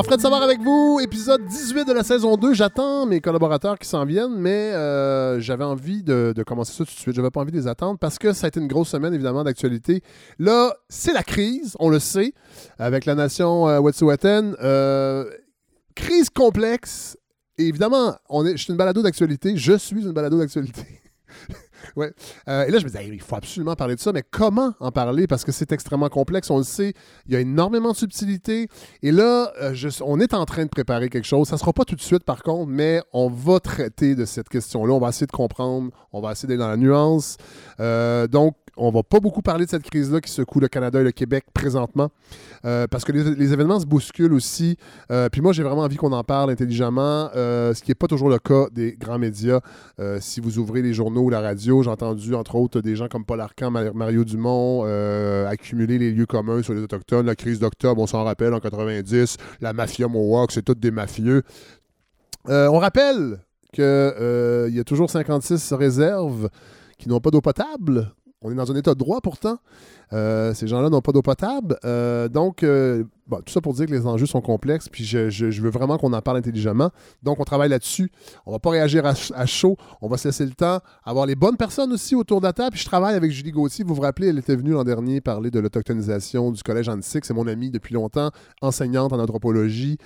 Alors, Fred Savard avec vous, épisode 18 de la saison 2. J'attends mes collaborateurs qui s'en viennent, mais euh, j'avais envie de, commencer ça tout de suite. J'avais pas envie de les attendre parce que ça a été une grosse semaine, évidemment, d'actualité. Là, c'est la crise, on le sait, avec la nation euh, Wet'suwet'en. Euh, crise complexe. Et évidemment, on est, je suis une balado d'actualité. Je suis une balado d'actualité. ouais. Euh, et là, je me disais, il faut absolument parler de ça, mais comment en parler? Parce que c'est extrêmement complexe, on le sait. Il y a énormément de subtilité. Et là, euh, on est en train de préparer quelque chose. Ça ne sera pas tout de suite, par contre, mais on va traiter de cette question-là. On va essayer de comprendre. On va essayer d'aller dans la nuance. Euh, donc, on va pas beaucoup parler de cette crise-là qui secoue le Canada et le Québec présentement, euh, parce que les, événements se bousculent aussi. Euh, puis moi, j'ai vraiment envie qu'on en parle intelligemment, euh, ce qui n'est pas toujours le cas des grands médias. Si vous ouvrez les journaux ou la radio, j'ai entendu, entre autres, des gens comme Paul Arcan, Ma- Mario Dumont, accumuler les lieux communs sur les Autochtones. La crise d'octobre, on s'en rappelle, en 90, la mafia Mohawk, c'est tous des mafieux. On rappelle qu'il y a toujours 56 réserves qui n'ont pas d'eau potable. On est dans un état de droit pourtant. Euh, ces gens-là n'ont pas d'eau potable. Euh, donc, euh, tout ça pour dire que les enjeux sont complexes, puis je, veux vraiment qu'on en parle intelligemment. Donc, on travaille là-dessus. On va pas réagir à, ch- à chaud. On va se laisser le temps, avoir les bonnes personnes aussi autour de la table. Puis je travaille avec Julie Gauthier. Vous vous rappelez, elle était venue l'an dernier parler de l'autochtonisation du Collège Antique. C'est mon amie depuis longtemps, enseignante en anthropologie,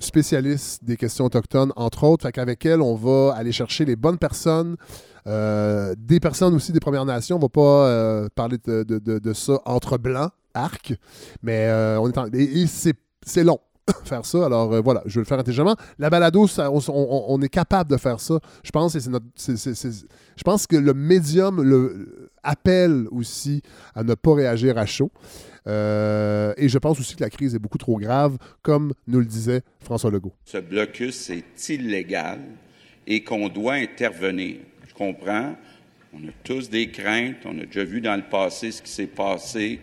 spécialiste des questions autochtones, entre autres. Fait qu'avec elle, on va aller chercher les bonnes personnes. Euh, des personnes aussi des Premières Nations. On va pas euh, parler de, ça entre blancs, arc, mais euh, on est et, c'est, long. faire ça, alors voilà, je vais le faire intelligemment. La balado, ça, on, est capable de faire ça. Je pense je pense que le médium le appelle aussi à ne pas réagir à chaud. Et je pense aussi que la crise est beaucoup trop grave, comme nous le disait François Legault. Ce blocus est illégal et qu'on doit intervenir. Comprends. On a tous des craintes. On a déjà vu dans le passé ce qui s'est passé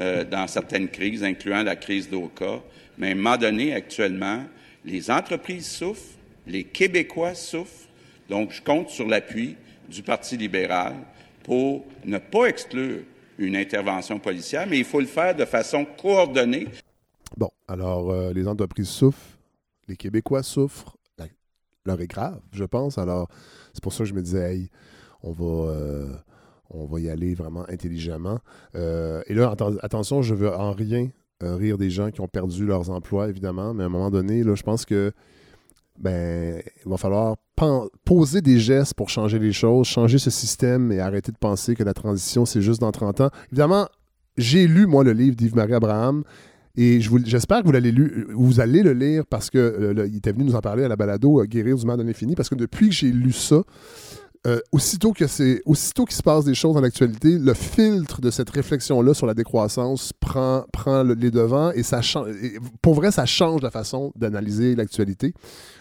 euh, dans certaines crises, incluant la crise d'Oka. Mais à un moment donné, actuellement, les entreprises souffrent, les Québécois souffrent. Donc, je compte sur l'appui du Parti libéral pour ne pas exclure une intervention policière, mais il faut le faire de façon coordonnée Bon, alors euh, les entreprises souffrent, les Québécois souffrent, l'heure est grave, je pense. Alors, c'est pour ça que je me disais, hey, on va, euh, on va y aller vraiment intelligemment. Euh, et là, atten- attention, je veux en rien euh, rire des gens qui ont perdu leurs emplois, évidemment, mais à un moment donné, là, je pense que ben, il va falloir poser des gestes pour changer les choses, changer ce système et arrêter de penser que la transition, c'est juste dans 30 ans. Évidemment, j'ai lu, moi, le livre d'Yves-Marie Abraham. Et j'espère que vous allez, lu- vous allez le lire parce que euh, il était venu nous en parler à la balado euh, Guérir du mal de l'infini. Parce que depuis que j'ai lu ça, euh, aussitôt que c'est aussitôt qu'il se passe des choses dans l'actualité, le filtre de cette réflexion-là sur la décroissance prend, prend le- les devants et ça change. Pour vrai, ça change la façon d'analyser l'actualité.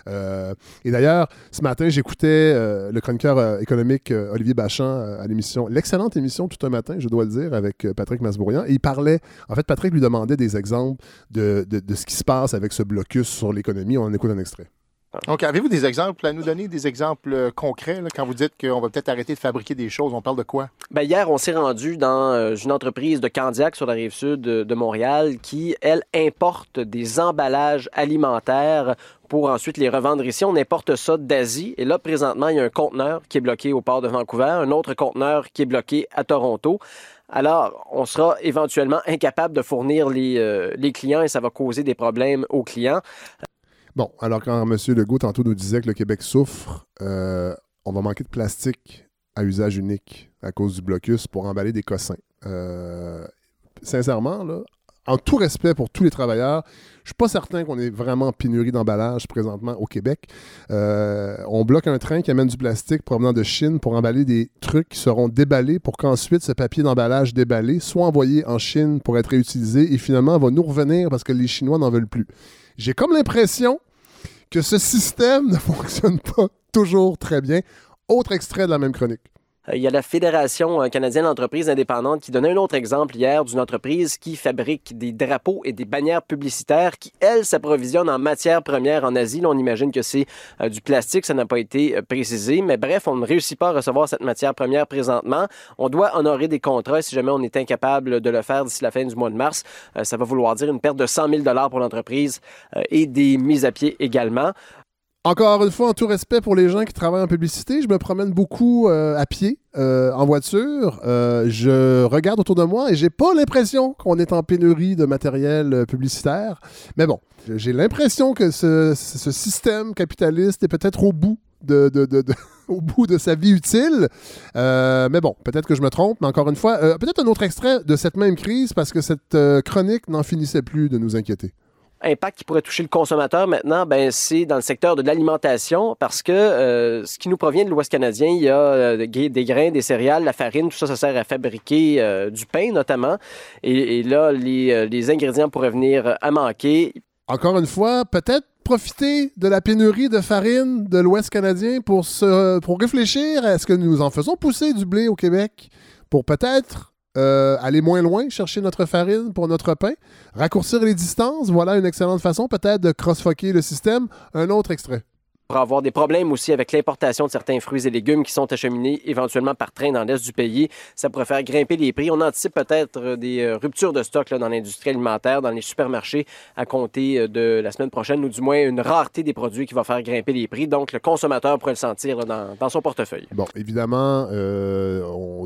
Euh, et d'ailleurs, ce matin, j'écoutais euh, le chroniqueur économique Olivier Bachand à l'émission, l'excellente émission Tout un matin, je dois le dire, avec Patrick Masbourian. Et il parlait, en fait, Patrick lui demandait des exemples de, de- de ce qui se passe avec ce blocus sur l'économie. On en écoute un extrait. Donc, avez-vous des exemples à nous donner, des exemples euh, concrets, là, quand vous dites qu'on va peut-être arrêter de fabriquer des choses? On parle de quoi? Ben, hier, on s'est rendu dans euh, une entreprise de Candiac sur la rive sud de, de Montréal qui, elle, importe des emballages alimentaires pour ensuite les revendre ici. On importe ça d'Asie. Et là, présentement, il y a un conteneur qui est bloqué au port de Vancouver, un autre conteneur qui est bloqué à Toronto. Alors, on sera éventuellement incapable de fournir les, euh, les clients et ça va causer des problèmes aux clients. Bon, alors quand M. Legault tantôt nous disait que le Québec souffre, euh, on va manquer de plastique à usage unique à cause du blocus pour emballer des cossins. Euh, sincèrement, là, en tout respect pour tous les travailleurs, je suis pas certain qu'on ait vraiment pénurie d'emballage présentement au Québec. Euh, on bloque un train qui amène du plastique provenant de Chine pour emballer des trucs qui seront déballés pour qu'ensuite ce papier d'emballage déballé soit envoyé en Chine pour être réutilisé et finalement va nous revenir parce que les Chinois n'en veulent plus. J'ai comme l'impression que ce système ne fonctionne pas toujours très bien. Autre extrait de la même chronique. Euh, il y a la Fédération euh, canadienne d'entreprises indépendantes qui donnait un autre exemple hier d'une entreprise qui fabrique des drapeaux et des bannières publicitaires qui, elle, s'approvisionne en matières premières en Asie. On imagine que c'est euh, du plastique, ça n'a pas été précisé. Mais bref, on ne réussit pas à recevoir cette matière première présentement. On doit honorer des contrats si jamais on est incapable de le faire d'ici la fin du mois de mars. ça va vouloir dire une perte de 100 000 pour l'entreprise et des mises à pied également. Encore une fois, en tout respect pour les gens qui travaillent en publicité, je me promène beaucoup euh, à pied, euh, en voiture. Euh, je regarde autour de moi et j'ai pas l'impression qu'on est en pénurie de matériel publicitaire. Mais bon, j'ai l'impression que ce, système capitaliste est peut-être au bout de, au bout de sa vie utile. mais bon, peut-être que je me trompe, mais encore une fois, peut-être un autre extrait de cette même crise parce que cette chronique n'en finissait plus de nous inquiéter impact qui pourrait toucher le consommateur maintenant, ben, c'est dans le secteur de l'alimentation parce que euh, ce qui nous provient de l'Ouest canadien, il y a euh, des grains, des céréales, la farine, tout ça, ça sert à fabriquer euh, du pain notamment. Et, là, les, ingrédients pourraient venir à manquer. Encore une fois, peut-être profiter de la pénurie de farine de l'Ouest canadien pour, se, pour réfléchir à ce que nous en faisons pousser du blé au Québec pour peut-être euh, aller moins loin, chercher notre farine pour notre pain, raccourcir les distances, voilà une excellente façon peut-être de cross-focker le système. Un autre extrait pour avoir des problèmes aussi avec l'importation de certains fruits et légumes qui sont acheminés éventuellement par train dans l'est du pays. Ça pourrait faire grimper les prix. On anticipe peut-être euh, des euh, ruptures de stock dans l'industrie alimentaire, dans les supermarchés à compter euh, de la semaine prochaine, ou du moins une rareté des produits qui va faire grimper les prix. Donc, le consommateur pourrait le sentir dans, son portefeuille. Bon, évidemment,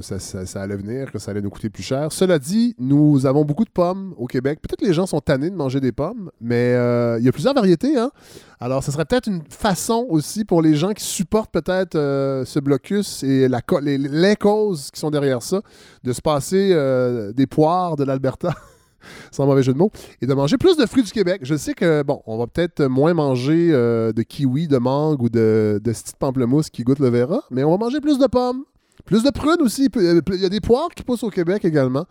ça, ça, allait venir, que ça allait nous coûter plus cher. Cela dit, nous avons beaucoup de pommes au Québec. Peut-être que les gens sont tannés de manger des pommes, mais il y a plusieurs variétés. Hein? Alors, ce serait peut-être une façon aussi pour les gens qui supportent peut-être euh, ce blocus et les, causes qui sont derrière ça, de se passer euh, des poires de l'Alberta. sans mauvais jeu de mots, et de manger plus de fruits du Québec. Je sais que, bon, on va peut-être moins manger euh, de kiwi, de mangue ou de, de pamplemousse qui goûte le verra, mais on va manger plus de pommes, plus de prunes aussi. Il y a des poires qui poussent au Québec également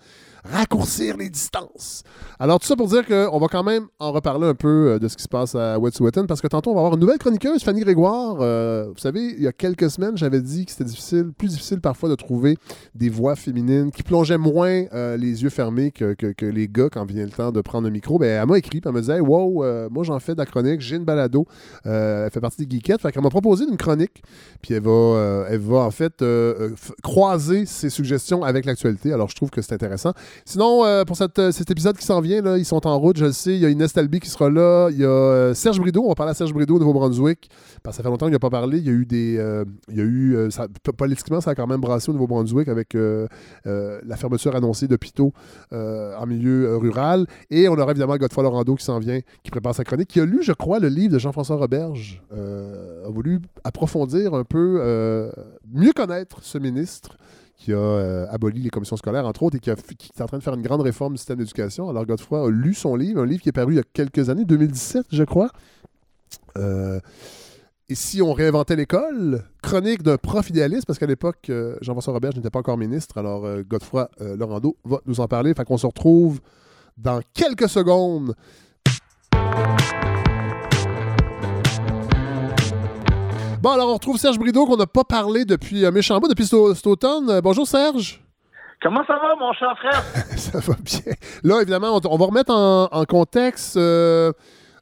raccourcir les distances. Alors, tout ça pour dire qu'on va quand même en reparler un peu euh, de ce qui se passe à Wet'suwet'en parce que tantôt, on va avoir une nouvelle chroniqueuse, Fanny Grégoire. Euh, vous savez, il y a quelques semaines, j'avais dit que c'était difficile, plus difficile parfois de trouver des voix féminines qui plongeaient moins euh, les yeux fermés que, les gars quand vient le temps de prendre un micro. Ben, elle m'a écrit, elle me disait Wow, moi j'en fais de la chronique, j'ai une balado. elle fait partie des geekettes. Fait qu'elle m'a proposé une chronique, puis elle va, elle va en fait croiser ses suggestions avec l'actualité. Alors, je trouve que c'est intéressant. Sinon, euh, pour euh, cet épisode qui s'en vient, ils sont en route, je le sais. Il y a Inès Talby qui sera là. Il y a euh, Serge Brideau. On va parler à Serge Brideau au Nouveau-Brunswick. Parce que ça fait longtemps qu'il n'a pas parlé. Il y a eu des. il y a eu. politiquement, ça a quand même brassé au Nouveau-Brunswick avec la fermeture annoncée d'hôpitaux en milieu rural. Et on aura évidemment Godefroy Lorando qui s'en vient, qui prépare sa chronique, qui a lu, je crois, le livre de Jean-François Roberge. a voulu approfondir un peu, mieux connaître ce ministre qui a euh, aboli les commissions scolaires, entre autres, et qui, est en train de faire une grande réforme du système d'éducation. Alors, Godefroy a lu son livre, un livre qui est paru il y a quelques années, 2017, je crois. Euh, et si on réinventait l'école, chronique d'un prof idéaliste, parce qu'à l'époque, euh, Jean-François Robert n'était pas encore ministre, alors Godefroy Laurando va nous en parler. Fait qu'on se retrouve dans quelques secondes. Bon, alors on retrouve Serge Brideau qu'on n'a pas parlé depuis bout, depuis cet, automne. Euh, bonjour Serge. Comment ça va, mon cher frère? ça va bien. Là, évidemment, on, va remettre en, contexte. Euh,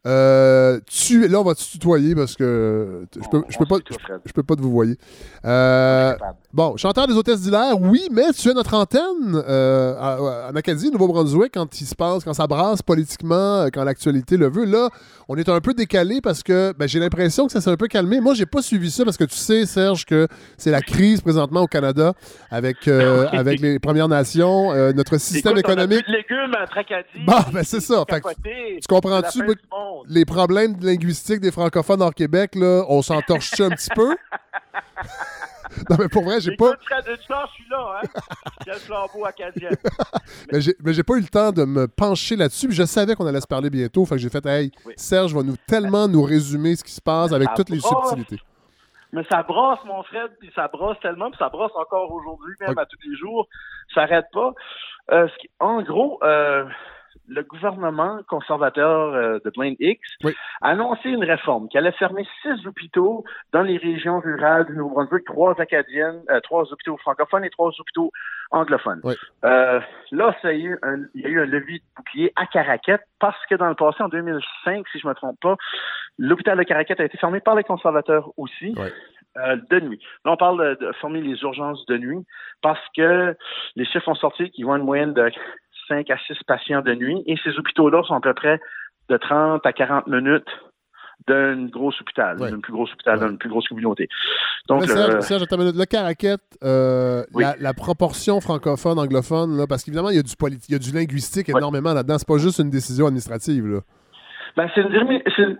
euh, tu, là, on va te tutoyer parce que je peux, je peux, pas, je, peux pas te vous voyer. Euh, bon, chanteur des hôtesses d'hilaire, oui, mais tu es notre antenne euh, en Acadie, Nouveau-Brunswick, quand il se passe, quand ça brasse politiquement, quand l'actualité le veut. Là, on est un peu décalé parce que ben, j'ai l'impression que ça s'est un peu calmé. Moi, j'ai pas suivi ça parce que tu sais, Serge, que c'est la crise présentement au Canada avec, avec les Premières Nations, notre système économique. On a légumes à Tracadie. Bon, ben c'est ça. tu comprends-tu? Les problèmes linguistiques des francophones hors Québec, là, on s'entorche un petit peu? non, mais pour vrai, j'ai pas. je suis là, hein? Quel flambeau acadien. mais j'ai pas eu le temps de me pencher là-dessus. Je savais qu'on allait se parler bientôt. Fait que j'ai fait, hey, Serge va nous tellement nous résumer ce qui se passe avec toutes les subtilités. Mais ça brosse, mon frère, puis ça brosse tellement, puis ça brosse encore aujourd'hui, même à tous les jours. Ça n'arrête pas. Euh, en gros, euh, le gouvernement conservateur euh, de Blaine Hicks Oui. a annoncé une réforme qui allait fermer six hôpitaux dans les régions rurales du Nouveau-Brunswick, trois acadiennes, euh, trois hôpitaux francophones et trois hôpitaux anglophones. Oui. Euh, là, ça a eu un, il y a eu un levier de bouclier à Caraquette parce que dans le passé, en 2005, si je me trompe pas, l'hôpital de Caraquette a été fermé par les conservateurs aussi. Oui. euh, de nuit. Là, on parle de, de fermer les urgences de nuit parce que les chiffres ont sorti qu'ils vont une moyenne de 5 à 6 patients de nuit et ces hôpitaux-là sont à peu près de 30 à 40 minutes d'un gros hôpital, Ouais. d'un plus gros hôpital, Ouais. d'une plus grosse communauté. Donc, Là, le- Serge. Le caraquette, euh, Oui. la, la proportion francophone, anglophone, là, parce qu'évidemment, il y a du politi- il y a du linguistique Ouais. énormément là-dedans. C'est pas juste une décision administrative. Là. Ben, c'est une, dirmi- c'est une-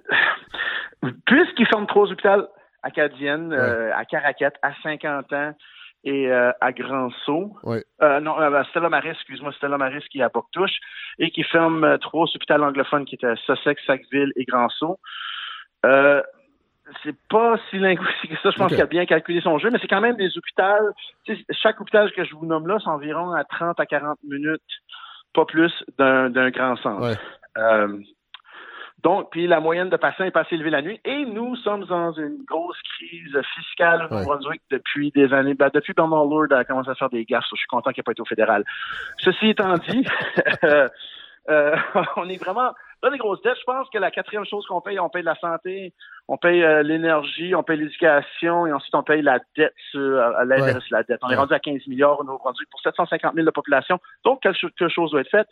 Puisqu'ils ferment trois hôpitaux acadiennes, euh, à Caraquette, à 50 ans et euh, à Grand-Sault, Ouais. euh, non, euh, à Stella Maris, excuse-moi, Stella Maris qui est à Boctouche, et qui ferme euh, trois hôpitaux anglophones qui étaient à Sussex, Sackville et Grand-Sault. Euh, c'est pas si linguistique que ça. Je pense qu'il a bien calculé son jeu, mais c'est quand même des hôpitaux. Chaque hôpital que je vous nomme là, c'est environ à 30 à 40 minutes, pas plus, d'un d'un grand centre. Ouais. Donc, puis la moyenne de patients est pas assez élevée la nuit. Et nous sommes dans une grosse crise fiscale au Ouais. Nouveau-Brunswick depuis des années. Ben, depuis Bernard Lourdes a commencé à faire des gaffes. Je suis content qu'il n'ait pas été au fédéral. Ceci étant dit, euh, euh, on est vraiment dans des grosses dettes. Je pense que la quatrième chose qu'on paye, on paye la santé, on paye euh, l'énergie, on paye l'éducation et ensuite on paye la dette sur euh, Ouais. sur la dette. On Ouais. est rendu à 15 milliards au Nouveau-Brunswick pour 750 000 de population. Donc, quelque chose doit être fait.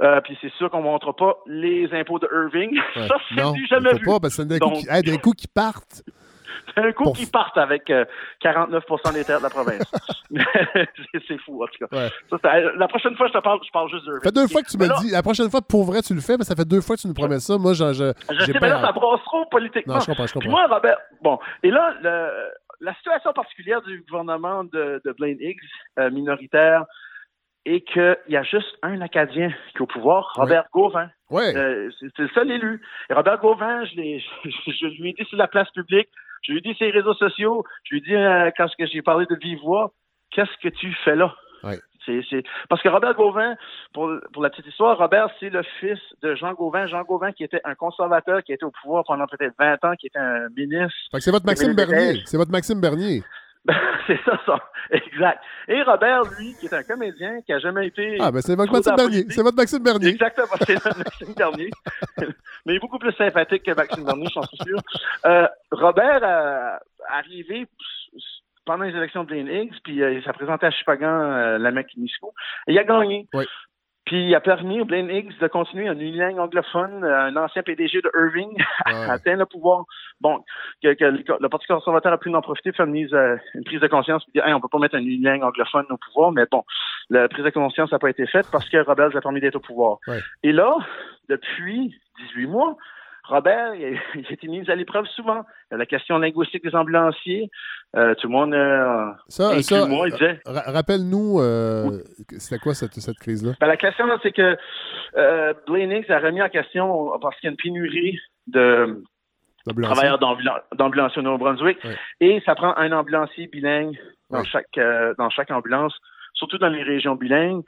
Euh, puis c'est sûr qu'on ne montre pas les impôts de Irving. Ouais. Ça, c'est du jamais vu. pas, parce que c'est d'un coup, qui, hey, coup qui partent. Un coup Pour- qui partent avec euh, 49% des terres de la province. c'est fou, en tout cas. Ouais. Ça, c'est- la prochaine fois, je te parle, je parle juste d'Irving. Ça fait deux fois que tu me là, dis. La prochaine fois, pour vrai, tu le fais, mais ça fait deux fois que tu nous promets ça. Moi, je, je, sais, pas mais là, ça brasse trop politiquement. Non, je comprends, je Puis comprends. moi, Robert, bon, et là, le- la situation particulière du gouvernement de, de Blaine Higgs, euh, minoritaire, est qu'il y a juste un Acadien qui est au pouvoir, Robert Gauvin. Ouais. Euh, c'est c'est le seul élu. Et Robert Gauvin, je, l'ai- je lui ai dit sur la place publique, je lui ai dit sur les réseaux sociaux, je lui ai dit euh, quand j'ai parlé de vive voix, qu'est-ce que tu fais là? C'est- Parce que Robert Gauvin, pour, pour la petite histoire, Robert, c'est le fils de Jean Gauvin. Jean Gauvin, qui était un conservateur, qui était au pouvoir pendant peut-être 20 ans, qui était un ministre. Fait que c'est votre Maxime Bernier. C'est votre Maxime Bernier. c'est ça, ça. Exact. Et Robert, lui, qui est un comédien, qui a jamais été... Ah, ben c'est votre Maxime Bernier. C'est votre Maxime Bernier. Exactement, c'est le Maxime Bernier. Mais il est beaucoup plus sympathique que Maxime Bernier, j'en suis sûr. Euh, Robert a arrivé pendant les élections de Blaine Higgs, puis euh, il s'est présenté à Chupagan, euh, la Nisco, et il a gagné. Oui. Puis il a permis au Blaine Higgs de continuer en une langue anglophone, euh, un ancien PDG de Irving, Ouais. a atteint le pouvoir. Bon, que, que le, le Parti conservateur a pu en profiter, faire une, mise, euh, une prise de conscience, puis dire, hey, on peut pas mettre une langue anglophone au pouvoir, mais bon, la prise de conscience n'a pas été faite parce que lui a permis d'être au pouvoir. Ouais. Et là, depuis 18 mois, Robert, il a, il a été mis à l'épreuve souvent. Il y a la question linguistique des ambulanciers. Euh, tout le monde, euh, Ça, ça moi, il disait, ra- rappelle-nous, euh, c'était quoi cette, cette crise-là? ben, la question, c'est que euh, a remis en question parce qu'il y a une pénurie de travailleurs d'ambulan- d'ambulanciers au Nouveau-Brunswick. Ouais. Et ça prend un ambulancier bilingue dans, Ouais. chaque, euh, dans chaque ambulance, surtout dans les régions bilingues,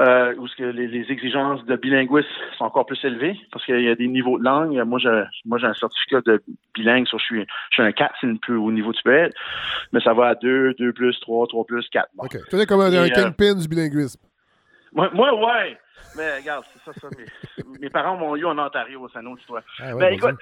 euh, où que les, les exigences de bilinguisme sont encore plus élevées, parce qu'il y a des niveaux de langue. Moi, j'ai, moi, j'ai un certificat de bilingue, sur je suis, je suis un 4, c'est plus haut niveau tu peux être, mais ça va à 2, 2 plus, 3, 3 plus, 4. Bon. OK. Tu es comme un, un euh, kingpin du bilinguisme. Moi, moi, ouais. Mais regarde, c'est ça, ça. Mes, mes parents m'ont eu en Ontario, c'est une autre histoire. Ah, ouais, écoute,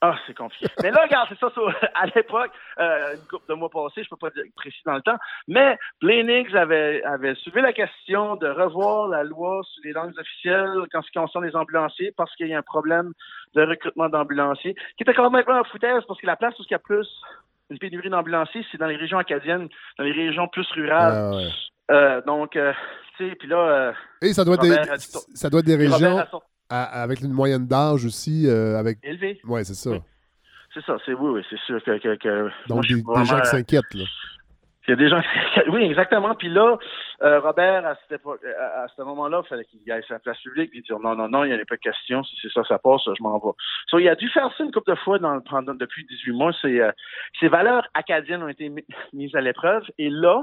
ah, c'est compliqué. Mais là, regarde, c'est ça, ça, à l'époque, euh, une couple de mois passés, je peux pas dire précis dans le temps, mais Higgs avait, avait soulevé la question de revoir la loi sur les langues officielles quand ce qui concerne les ambulanciers, parce qu'il y a un problème de recrutement d'ambulanciers, qui était quand même un foutaise, parce que la place où il y a plus une pénurie d'ambulanciers, c'est dans les régions acadiennes, dans les régions plus rurales. Ah, ouais. Euh, donc, euh, tu sais, puis là... Et ça doit, être Robert des, ça doit être des régions à- avec une moyenne d'âge aussi. euh, avec... élevé. Ouais, c'est ça. Oui. C'est ça, c'est oui, oui, c'est sûr que, que, Donc, des, des gens qui euh, s'inquiètent. là. Il y a des gens qui... Oui, exactement. Puis là, euh, Robert, à, cette époque- à, à ce moment-là, il fallait qu'il aille sur la place publique et dire non, non, non, il n'y en a pas de question. Si c'est ça, ça passe, je m'en vais. So, il a dû faire ça une couple de fois dans, pendant, depuis 18 mois. Ses, euh, ses valeurs acadiennes ont été mi- mises à l'épreuve. Et là,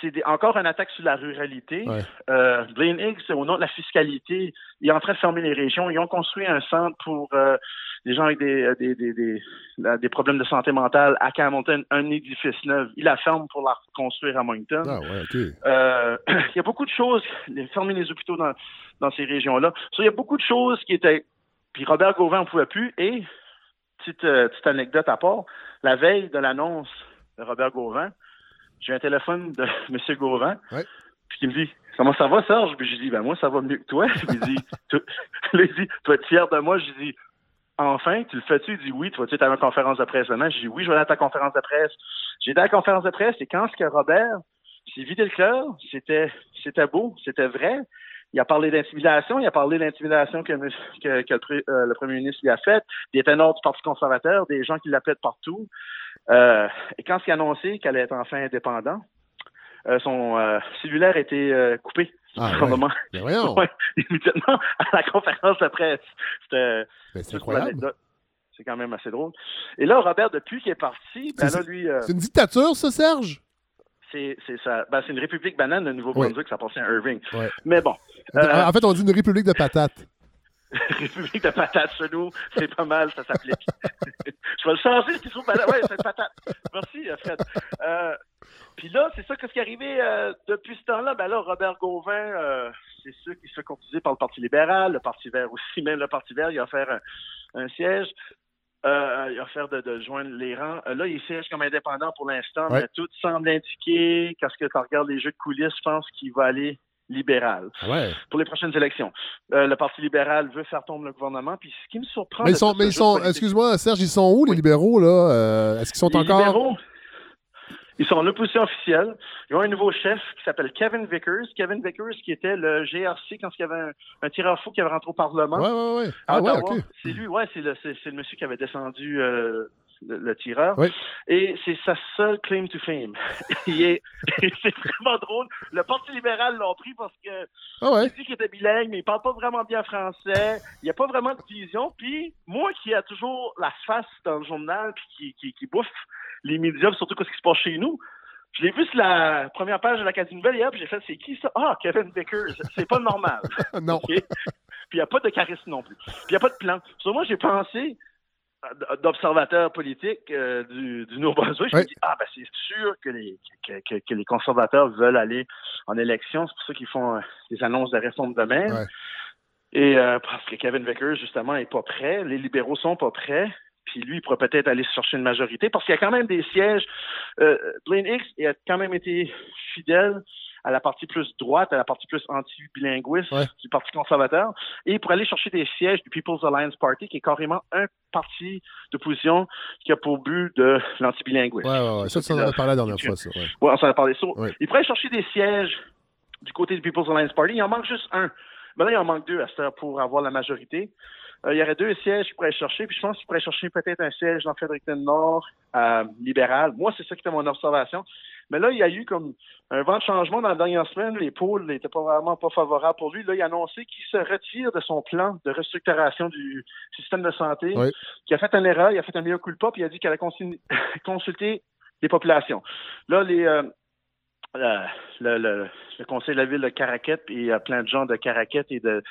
c'est des- encore une attaque sur la ruralité. Ouais. Euh, Blaine Higgs, au nom de la fiscalité, il est en train de fermer les régions. Ils ont construit un centre pour euh, les gens avec des, euh, des, des, des, des problèmes de santé mentale à Campbellton, un édifice neuf. Il la ferme pour la reconstruire à Moncton. Ah, ouais. Euh, il y a beaucoup de choses, fermer les hôpitaux dans, dans ces régions-là. So, il y a beaucoup de choses qui étaient. Puis Robert Gauvin ne pouvait plus. Et, petite, euh, petite anecdote à part, la veille de l'annonce de Robert Gauvin, j'ai un téléphone de M. Gauvin. Ouais. Puis il me dit Comment ça va, Serge? Puis j'ai dit Ben moi, ça va mieux que toi. Il me dit Tu vas être fier de moi? J'ai dit Enfin, tu le fais-tu? Il dit oui, tu vas-tu être à ma conférence de presse demain? J'ai dit oui, je vais aller à ta conférence de presse. J'ai été à la conférence de presse et quand ce que Robert s'est vidé le cœur, c'était c'était beau, c'était vrai. Il a parlé d'intimidation, il a parlé de l'intimidation que, que, que le, pré- euh, le premier ministre lui a faite, des ténors du Parti conservateur, des gens qui l'appellent partout. Euh, et quand il a annoncé qu'elle allait être enfin indépendant, euh, son euh, cellulaire était euh, coupé. Ah, ouais. moment- voyons. Ouais, immédiatement à la conférence de presse. C'était Ben, c'est incroyable. C'est quand même assez drôle. Et là, Robert, depuis qu'il est parti, ben C'est- là, lui, C'est une dictature, ça, Serge? c'est. Ben, c'est une république banane, le Nouveau-Brunswick, ça appartient à Irving. Ouais. Mais bon, En fait, on dit une république de patates. république de patates chez nous, c'est pas mal, ça s'applique. Je vais le changer, c'est trop banane. Ouais, c'est une patate. Merci, euh, Fred. Euh, puis là, c'est ça, qu'est-ce qui est arrivé euh, depuis ce temps-là? Ben là, Robert Gauvin, euh, c'est sûr qu'il se fait courtiser par le Parti libéral, le Parti vert aussi, même le Parti vert, il a offert un, un siège. Euh, il a offert de, de joindre les rangs. Euh, là, il siège comme indépendant pour l'instant, Ouais. mais tout semble indiquer, quand tu regardes les jeux de coulisses, je pense qu'il va aller libéral Ah Ouais. pour les prochaines élections. Euh, le Parti libéral veut faire tomber le gouvernement, puis ce qui me surprend... Mais ils sont, mais ils excuse-moi, Serge, ils sont où, les Oui. libéraux, là? Euh, Est-ce qu'ils sont Les encore. libéraux, ils sont en opposition officielle. Ils ont un nouveau chef qui s'appelle Kevin Vickers. Kevin Vickers, qui était le GRC quand il y avait un, un tireur fou qui avait rentré au Parlement. Ah, ouais, Ottawa. OK. C'est lui, ouais, c'est le, c'est, c'est le monsieur qui avait descendu euh, le, le tireur. Oui. Et c'est sa seule claim to fame. C'est vraiment drôle. Le Parti libéral l'ont pris parce que Ah, ouais. il dit qu'il était bilingue, mais il parle pas vraiment bien français. Il n'y a pas vraiment de vision. Puis moi qui a toujours la face dans le journal puis qui, qui, qui bouffe les médias, surtout ce qui se passe chez nous. Je l'ai vu sur la première page de l'Acadie Nouvelle hier, puis j'ai fait c'est qui ça? Ah, Kevin Vickers. C'est pas normal. Non. Puis il n'y a pas de charisme non plus. Puis il n'y a pas de plan. Sur moi, j'ai pensé d'observateur politique euh, du, du Nouveau-Brunswick. Je me dis, ah, ben c'est sûr que les, que, que- que les conservateurs veulent aller en élection. C'est pour ça qu'ils font euh, des annonces de réforme demain. Ouais. Et euh, parce que Kevin Vickers, justement, est pas prêt. Les libéraux sont pas prêts. Puis lui, il pourrait peut-être aller se chercher une majorité parce qu'il y a quand même des sièges. Euh, Blaine Hicks il a quand même été fidèle à la partie plus droite, à la partie plus anti-bilinguiste Ouais. du Parti conservateur, et pour aller chercher des sièges du People's Alliance Party, qui est carrément un parti d'opposition qui a pour but de l'anti-bilinguisme. Ouais, ouais, ouais. Ça, tu en avais parlé la dernière fois, ça. Ouais. Ouais, on s'en a parlé. So, Ouais. Il pourrait aller chercher des sièges du côté du People's Alliance Party. Il en manque juste un. Mais là, il en manque deux à cette heure pour avoir la majorité. Euh, il y aurait deux sièges qu'il pourrait chercher. Puis je pense qu'il pourrait chercher peut-être un siège dans Fredericton Nord, euh, libéral. Moi, c'est ça qui était mon observation. Mais là, il y a eu comme un vent de changement dans la dernière semaine. Les pôles n'étaient pas vraiment pas favorables pour lui. Là, il a annoncé qu'il se retire de son plan de restructuration du système de santé, Oui. qu'il a fait une erreur, il a fait un meilleur coup de pas, puis il a dit qu'il allait consulter les populations. Là, les, euh, euh, le, le, le conseil de la ville de Caraquet, puis il y a plein de gens de Caraquet et de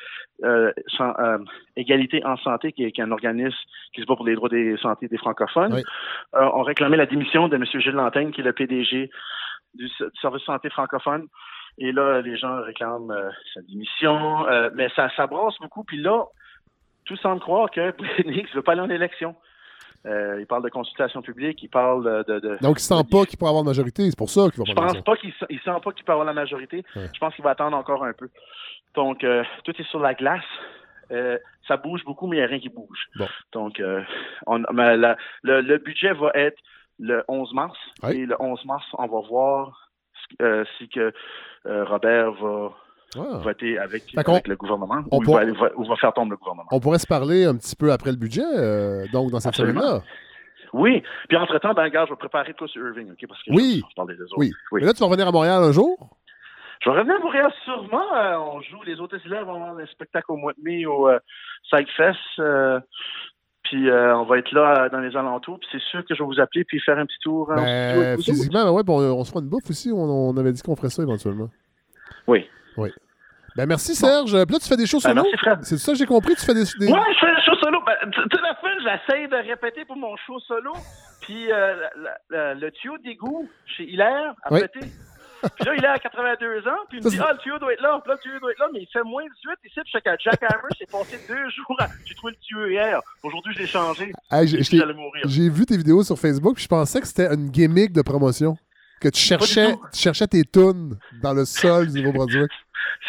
euh, euh, Égalité en santé, qui est, qui est un organisme qui se bat pour les droits des santé des francophones, Oui. euh, ont réclamé la démission de M. Gilles Lantaigne, qui est le PDG du, du service de santé francophone. Et là, les gens réclament euh, sa démission, euh, mais ça, ça brasse beaucoup. Puis là, tout semble croire que Brian ne veut pas aller en élection. Euh, il parle de consultation publique, il parle de- Donc, il sent pas qu'il pourrait avoir une majorité. C'est pour ça qu'il va je pense pas qu'il sent, il sent pas qu'il peut avoir la majorité. Ouais. Je pense qu'il va attendre encore un peu. Donc, euh, tout est sur la glace. Euh, ça bouge beaucoup, mais il n'y a rien qui bouge. Bon. Donc, on, la- le, le budget va être le 11 mars. Et le 11 mars, on va voir si que Robert va Ah. voter avec, avec le gouvernement on ou, il va, ou faire tomber le gouvernement. On pourrait se parler un petit peu après le budget, euh, donc dans cette semaine-là. Oui. Puis entre-temps, ben, regarde, je vais préparer toi sur Irving, OK? Parce que Oui. je, des autres. Oui. oui. Mais là, tu vas revenir à Montréal un jour? Je vais revenir à Montréal sûrement. Euh, on joue, les autres élèves vont avoir un spectacle au mois de mai au euh, euh, Puis on va être là dans les alentours. Puis c'est sûr que je vais vous appeler puis faire un petit tour Ben, physiquement, ben ouais, on, on se fera une bouffe aussi. On, on avait dit qu'on ferait ça éventuellement. Oui. Ben merci Serge. Puis là, tu fais des shows Ben, solo? C'est ça que j'ai compris? Tu fais des. des- Ouais, je fais le show solo. Ben, toute la fin, j'essaie de répéter pour mon show solo. Puis euh, la- la- le tuyau d'égout chez Hilaire a Oui. pété. Puis là, Hilaire a 82 ans. Puis il me dit Ah, le tuyau doit être là. Puis là, le tuyau doit être là. Mais il fait moins 18 ici. Puis je Jack Hammer, j'ai passé deux jours. à- J'ai trouvé le tuyau hier. Aujourd'hui, je l'ai changé. Hey. J'ai vu tes vidéos sur Facebook, puis je pensais que c'était une gimmick de promotion. Que tu cherchais, tu cherchais tes tunes dans le sol du Nouveau-Brunswick.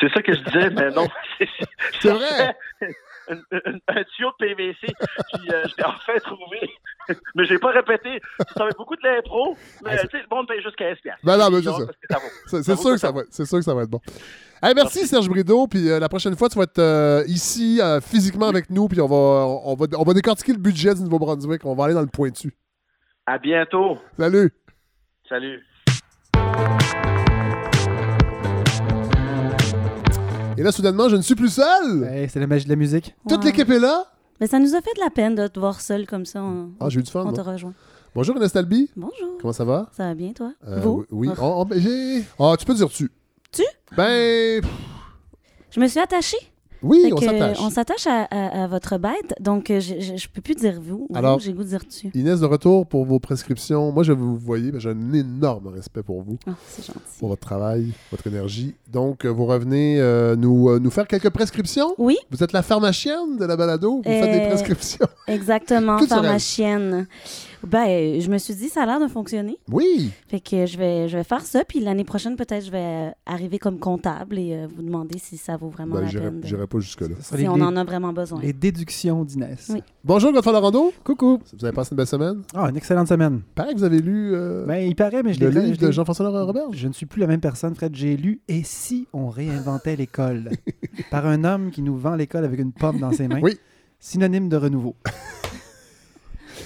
C'est ça que je disais, mais non. C'est vrai. Un, un- un tuyau de PVC. Puis euh, je l'ai enfin trouvé. mais j'ai pas répété. Ça va être beaucoup de l'impro. Mais Ah, c'est- tu sais, le monde paye juste 15 piastres. Ben non, mais c'est ça. ça sûr, que ça va, c'est sûr que ça va être bon. Hey, merci, Serge Brideau, puis euh, la prochaine fois, tu vas être euh, ici euh, physiquement avec nous, puis on va, on, va, on va décortiquer le budget du Nouveau-Brunswick. On va aller dans le pointu. À bientôt. Salut! Salut. Et là, soudainement, je ne suis plus seul! Hey, c'est la magie de la musique. Toute Ouais. l'équipe est là! Mais ça nous a fait de la peine de te voir seul comme ça. On, Ah, j'ai eu du fun, on te moi. rejoint. Bonjour, Talby. Bonjour. Comment ça va? Ça va bien, toi? Euh, Vous? Oui. Ah. On- on- ben, j'ai- Ah, tu peux dire tu. Tu? Ben, pff, Je me suis attachée. Oui, Fait on s'attache. On s'attache à, à- à votre bête, donc euh, je, je peux plus dire vous. ou Alors- J'ai goût de dire tu. Inès, de retour pour vos prescriptions. Moi, je vous voyez, j'ai un énorme respect pour vous, Ah, c'est gentil. pour votre travail, votre énergie. Donc, euh, vous revenez euh, nous, euh, nous faire quelques prescriptions? Oui, Vous êtes la pharmacienne de la balado? Vous faites des prescriptions? exactement, pharmacienne. Ben, je me suis dit, ça a l'air de fonctionner. Oui. Fait que je vais, je vais faire ça, puis l'année prochaine, peut-être, je vais arriver comme comptable et euh, vous demander si ça vaut vraiment Ben, la j'irai peine. de- j'irai pas jusque-là. Ce sera Si les, on en a vraiment besoin. les déductions d'Inès. Oui. Bonjour, Godfrey Lorando. Coucou. Vous avez passé une belle semaine? Ah, une excellente semaine. Pareil que vous avez lu euh, Ben, il paraît, mais je le l'ai livre je l'ai- de Jean-François Roberge. Je ne suis plus la même personne, Fred. J'ai lu Et si on réinventait l'école par un homme qui nous vend l'école avec une pomme dans ses mains. Oui. Synonyme de renouveau.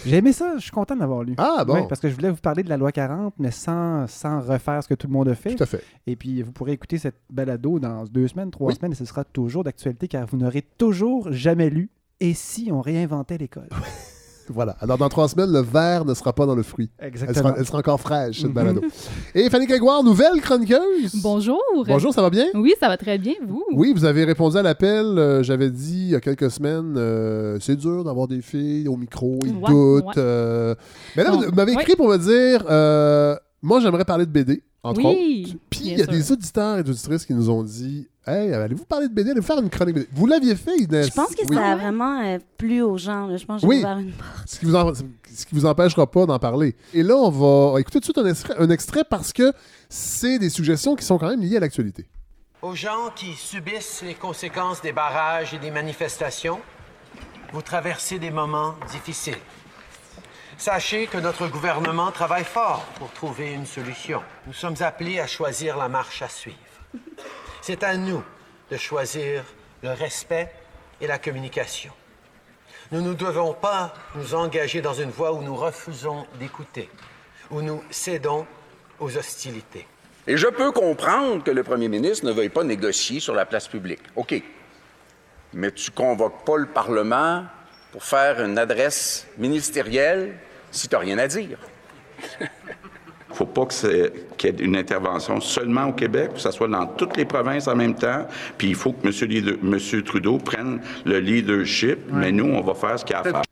J'ai aimé ça, je suis content d'avoir lu. Ah, bon. Oui, parce que je voulais vous parler de la loi 40, mais sans, sans refaire ce que tout le monde a fait. Tout à fait. Et puis, vous pourrez écouter cette balado dans deux semaines, trois Oui. semaines, et ce sera toujours d'actualité, car vous n'aurez toujours jamais lu Et si on réinventait l'école Voilà. Alors, dans trois semaines, le verre ne sera pas dans le fruit. Elle Exactement. sera, elle sera encore fraîche, cette Mhm. balado. Et Fanny Grégoire, nouvelle chroniqueuse. Bonjour. Bonjour, ça va bien? Oui, ça va très bien, vous? Oui, vous avez répondu à l'appel. euh, J'avais dit il y a quelques semaines, euh, c'est dur d'avoir des filles au micro, ils Ouais, doutent. ouais. euh. Mais là, vous m'avez écrit pour me dire, euh, moi, j'aimerais parler de BD, entre Oui, autres. Puis il y a sûr. des auditeurs et des auditrices qui nous ont dit, hey, allez-vous parler de BD, allez-vous faire une chronique BD. Vous l'aviez fait, Inès. Je pense que Oui. ça a vraiment euh, plu aux gens. là. Je pense que j'ai Oui. ouvert une porte. Ce qui, vous en- ce qui vous empêchera pas d'en parler. Et là, on va écouter tout de suite un extrait, un extrait parce que c'est des suggestions qui sont quand même liées à l'actualité. Aux gens qui subissent les conséquences des barrages et des manifestations, vous traversez des moments difficiles. Sachez que notre gouvernement travaille fort pour trouver une solution. Nous sommes appelés à choisir la marche à suivre. C'est à nous de choisir le respect et la communication. Nous ne devons pas nous engager dans une voie où nous refusons d'écouter, où nous cédons aux hostilités. Et je peux comprendre que le premier ministre ne veuille pas négocier sur la place publique. OK. Mais tu convoques pas le Parlement pour faire une adresse ministérielle si tu n'as rien à dire. faut pas que c'est- qu'il y ait une intervention seulement au Québec, que ça soit dans toutes les provinces en même temps. Puis il faut que M. Leader- M. Trudeau prenne le leadership, mais nous, on va faire ce qu'il y a à faire.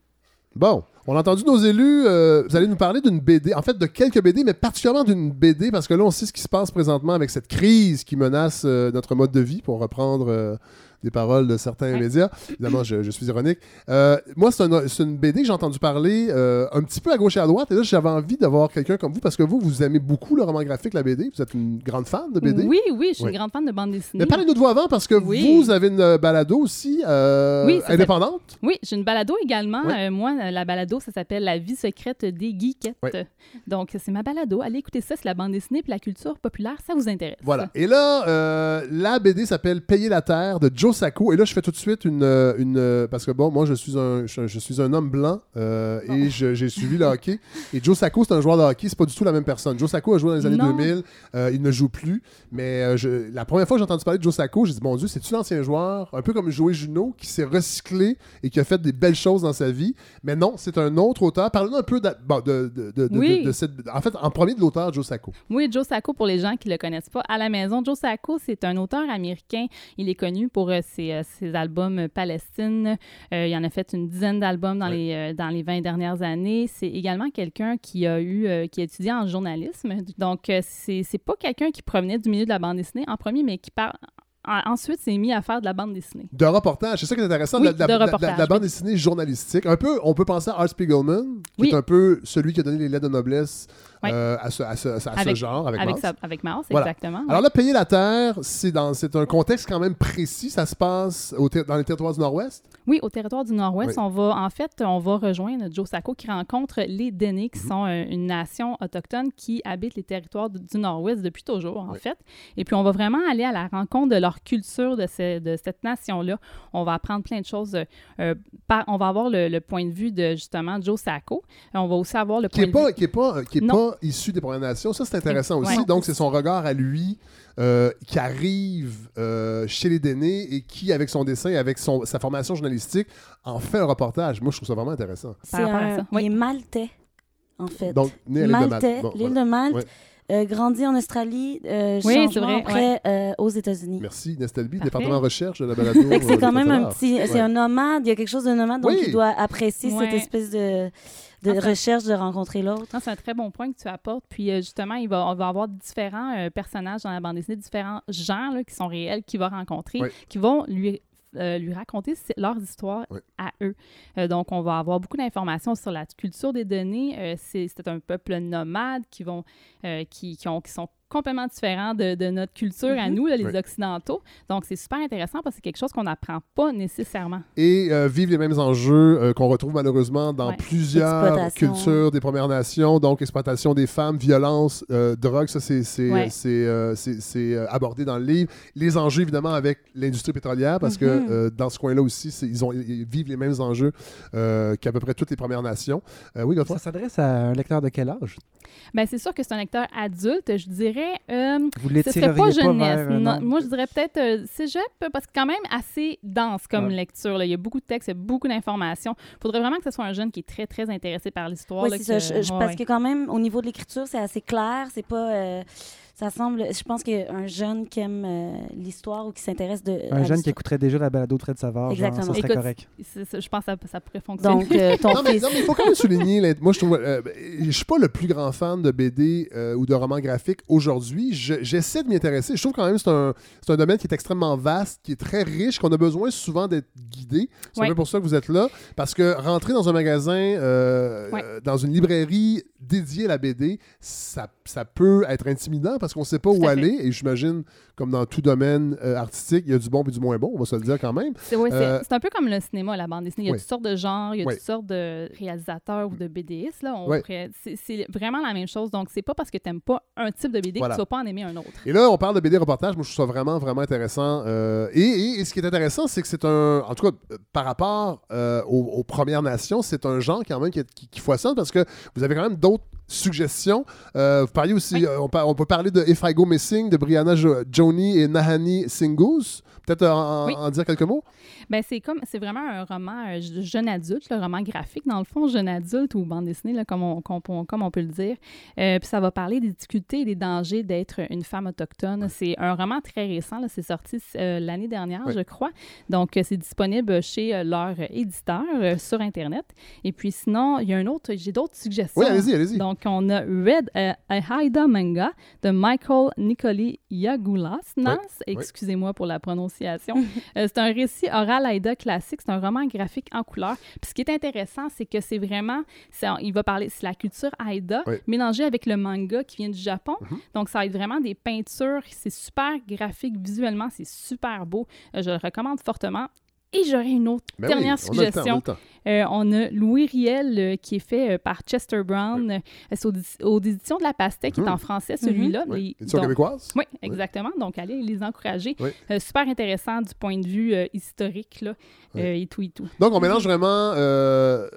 Bon, on a entendu nos élus. euh, vous allez nous parler d'une BD, en fait de quelques BD, mais particulièrement d'une BD, parce que là, on sait ce qui se passe présentement avec cette crise qui menace euh, notre mode de vie, pour reprendre euh, des paroles de certains médias. Évidemment, je, je suis ironique. Euh, moi, c'est un- c'est une BD que j'ai entendu parler euh, un petit peu à gauche et à droite, et là, j'avais envie d'avoir quelqu'un comme vous, parce que vous, vous aimez beaucoup le roman graphique, la BD. Vous êtes une grande fan de BD. Oui, oui, je suis Oui. une grande fan de bande dessinée. Mais parlez-nous de vous avant, parce que Oui. vous avez une balado aussi euh, Oui, indépendante. Oui, j'ai une balado également. Moi, la balado, ça s'appelle La vie secrète des geekettes. Donc, c'est ma balado. Allez écouter ça, c'est la bande dessinée puis la culture populaire, ça vous intéresse. Voilà. Et là, la BD s'appelle Payer la terre de Joe Sacco, et là, je fais tout de suite une. euh, une euh, parce que bon, moi, je suis un, je, je suis un homme blanc euh, et j'ai suivi le hockey. Et Joe Sacco, c'est un joueur de hockey, c'est pas du tout la même personne. Joe Sacco a joué dans les années Non. 2000, euh, il ne joue plus. Mais je- la première fois que j'ai entendu parler de Joe Sacco, j'ai dit, mon Dieu, c'est-tu l'ancien joueur, un peu comme Joey Juno, qui s'est recyclé et qui a fait des belles choses dans sa vie. Mais non, c'est un autre auteur. Parlez-nous un peu de, bon, de, de- de- de- Oui. de- de cette. En fait, en premier de l'auteur, Joe Sacco. Oui, Joe Sacco, pour les gens qui ne le connaissent pas, à la maison, Joe Sacco, c'est un auteur américain. Il est connu pour euh, ses, euh, ses albums Palestine. Euh, il en a fait une dizaine d'albums dans, les, euh, dans les 20 dernières années. C'est également quelqu'un qui a eu, qui a étudié en journalisme. Donc, c'est c'est pas quelqu'un qui provenait du milieu de la bande dessinée en premier, mais qui parle. en- Ensuite, s'est mis à faire de la bande dessinée. De reportage, c'est ça qui est intéressant, Oui, de, la, de la- la- reportage, la bande dessinée journalistique. Un peu, on peut penser à Art Spiegelman, qui Oui. est un peu celui qui a donné les lettres de noblesse Oui. euh, à, ce, à ce- à ce Avec- genre, avec, Avec, Mars. avec Mars, Voilà. exactement. Alors là, Payer la Terre, c'est dans c'est un contexte quand même précis. Ça se passe au ter- dans les territoires du Nord-Ouest? Oui, au territoire du Nord-Ouest, Oui. on va en fait, on va rejoindre Joe Sacco qui rencontre les Dénés, qui sont euh, une nation autochtone qui habite les territoires du, du Nord-Ouest depuis toujours, en Oui. fait. Et puis, on va vraiment aller à la rencontre de leur culture, de, ce- de cette nation-là. On va apprendre plein de choses. euh, par- on va avoir le, le point de vue de, justement, Joe Sacco. On va aussi avoir le Qui point n'est de pas, vue... qui est pas, qui est Non. pas issu des Premières Nations. Ça, c'est intéressant aussi. Ouais. Donc, c'est son regard à lui euh, qui arrive euh, chez les Dénés et qui, avec son dessin, avec son, sa formation journalistique, en fait un reportage. Moi, je trouve ça vraiment intéressant. C'est un- ça, oui. Il est maltais, en fait. Donc, né à l'île de Malte. Maltais, Bon, l'île voilà. de Malte, Ouais. euh, grandi en Australie, euh, Oui, vrai, après euh, aux États-Unis. Merci, Nestelby, Parfait. département recherche de la balado. C'est euh, quand de même un petit, c'est Ouais. un nomade. Il y a quelque chose de nomade, donc Oui. il doit apprécier cette espèce de, de Ah, ça- recherche de rencontrer l'autre. Non, c'est un très bon point que tu apportes. Puis euh, justement, il va, on va avoir différents euh, personnages dans la bande dessinée, différents gens là, qui sont réels, qu'il va rencontrer, Oui. qui vont lui, euh, lui raconter leurs histoires Oui. à eux. Euh, donc, on va avoir beaucoup d'informations sur la culture des données. Euh, c'est c'est un peuple nomade qui, vont, euh, qui, qui, ont, qui sont complètement différents de, de notre culture à Mhm. nous, là, les Oui. Occidentaux. Donc, c'est super intéressant parce que c'est quelque chose qu'on n'apprend pas nécessairement. et euh, vivent les mêmes enjeux euh, qu'on retrouve malheureusement dans Ouais. plusieurs cultures des Premières Nations, donc exploitation des femmes, violence, euh, drogue, ça c'est c'est, Ouais. c'est, euh, euh, abordé dans le livre. Les enjeux évidemment avec l'industrie pétrolière, parce que Mhm. euh, dans ce coin-là aussi, ils, ont, ils vivent les mêmes enjeux euh, qu'à peu près toutes les Premières Nations. Euh, oui, Godefroy? Ça s'adresse à un lecteur de quel âge? Ben, c'est sûr que c'est un lecteur adulte. Je dirais. Euh, Vous Ce serait pas jeunesse. vers Non, moi, je dirais peut-être euh, cégep, parce que quand même assez dense comme Ouais. lecture. là. Il y a beaucoup de textes, il y a beaucoup d'informations. Il faudrait vraiment que ce soit un jeune qui est très, très intéressé par l'histoire. Oui, là, c'est ça. que- Je- je- ouais, parce ouais. que quand même, au niveau de l'écriture, c'est assez clair. C'est pas. euh, ça semble. Je pense qu'un jeune qui aime euh, l'histoire ou qui s'intéresse de. à Un jeune qui écouterait déjà la balado de Fred Savard, genre, Exactement. ça serait Écoute, correct. C'est- c'est- je pense que ça, ça pourrait fonctionner. Donc, euh, ton Non mais, fils. non, mais il faut quand même souligner, moi je trouve, euh, je suis pas le plus grand fan de BD euh, ou de romans graphiques aujourd'hui. Je- J'essaie de m'y intéresser. Je trouve quand même que c'est un, c'est un domaine qui est extrêmement vaste, qui est très riche, qu'on a besoin souvent d'être guidé. C'est Ouais. un peu pour ça que vous êtes là. Parce que rentrer dans un magasin, Ouais. dans une librairie dédiée à la BD, ça, ça peut être intimidant parce qu'on sait pas où aller. Et j'imagine, comme dans tout domaine euh, artistique, il y a du bon et du moins bon, on va se le dire quand même. C'est ouais, c'est- Euh, c'est un peu comme le cinéma, la bande dessinée. Il y a Oui. toutes sortes de genres, il y a Oui. toutes sortes de réalisateurs ou de BDistes. Oui. c'est, vraiment la même chose. Donc, c'est pas parce que tu n'aimes pas un type de BD Voilà. que tu vas pas en aimer un autre. Et là, on parle de BD reportage. Moi, je trouve ça vraiment, vraiment intéressant. Euh, et, et- et ce qui est intéressant, c'est que c'est un. En tout cas, par rapport aux, aux Premières Nations, c'est un genre quand même qui, qui, qui foisonne parce que vous avez quand même d'autres suggestions. Euh, vous parliez aussi. Oui. euh, on, par- on peut parler de If I Go Missing de Brianna Jo- Joni et Nahani Singus. Peut-être en, Oui. en dire quelques mots? Ben, c'est comme c'est vraiment un roman euh, je- jeune adulte, le roman graphique dans le fond, jeune adulte ou bande dessinée là, comme, on, comme, on- comme on peut le dire. Euh, puis ça va parler des difficultés et des dangers d'être une femme autochtone. C'est un roman très récent, là, c'est sorti euh, l'année dernière, Oui. je crois. Donc c'est disponible chez leur éditeur sur internet. Et puis sinon, il y a un autre, j'ai d'autres suggestions. Oui, allez-y, allez-y. Donc on a Red Haida Manga de Michael Nicoli Yagoulas. Oui. excusez-moi pour la prononciation. Euh, c'est un récit oral Aïda classique. C'est un roman graphique en couleur. Puis ce qui est intéressant, c'est que c'est vraiment, il va parler, c'est la culture Aïda Oui. mélangée avec le manga qui vient du Japon. Mhm. Donc ça va être vraiment des peintures. C'est super graphique visuellement, c'est super beau. Euh, je le recommande fortement. Et j'aurais une autre Ben dernière oui, on a suggestion. Euh, on a Louis Riel euh, qui est fait euh, par Chester Brown. Euh, C'est aux, aux éditions de La Pastèque, qui est en français, celui-là. Oui. Les- Édition québécoise? Oui, exactement. Donc, allez les encourager. Oui. Euh, super intéressant du point de vue euh, historique, là, Oui. euh, et tout et tout. Donc, on mélange vraiment euh,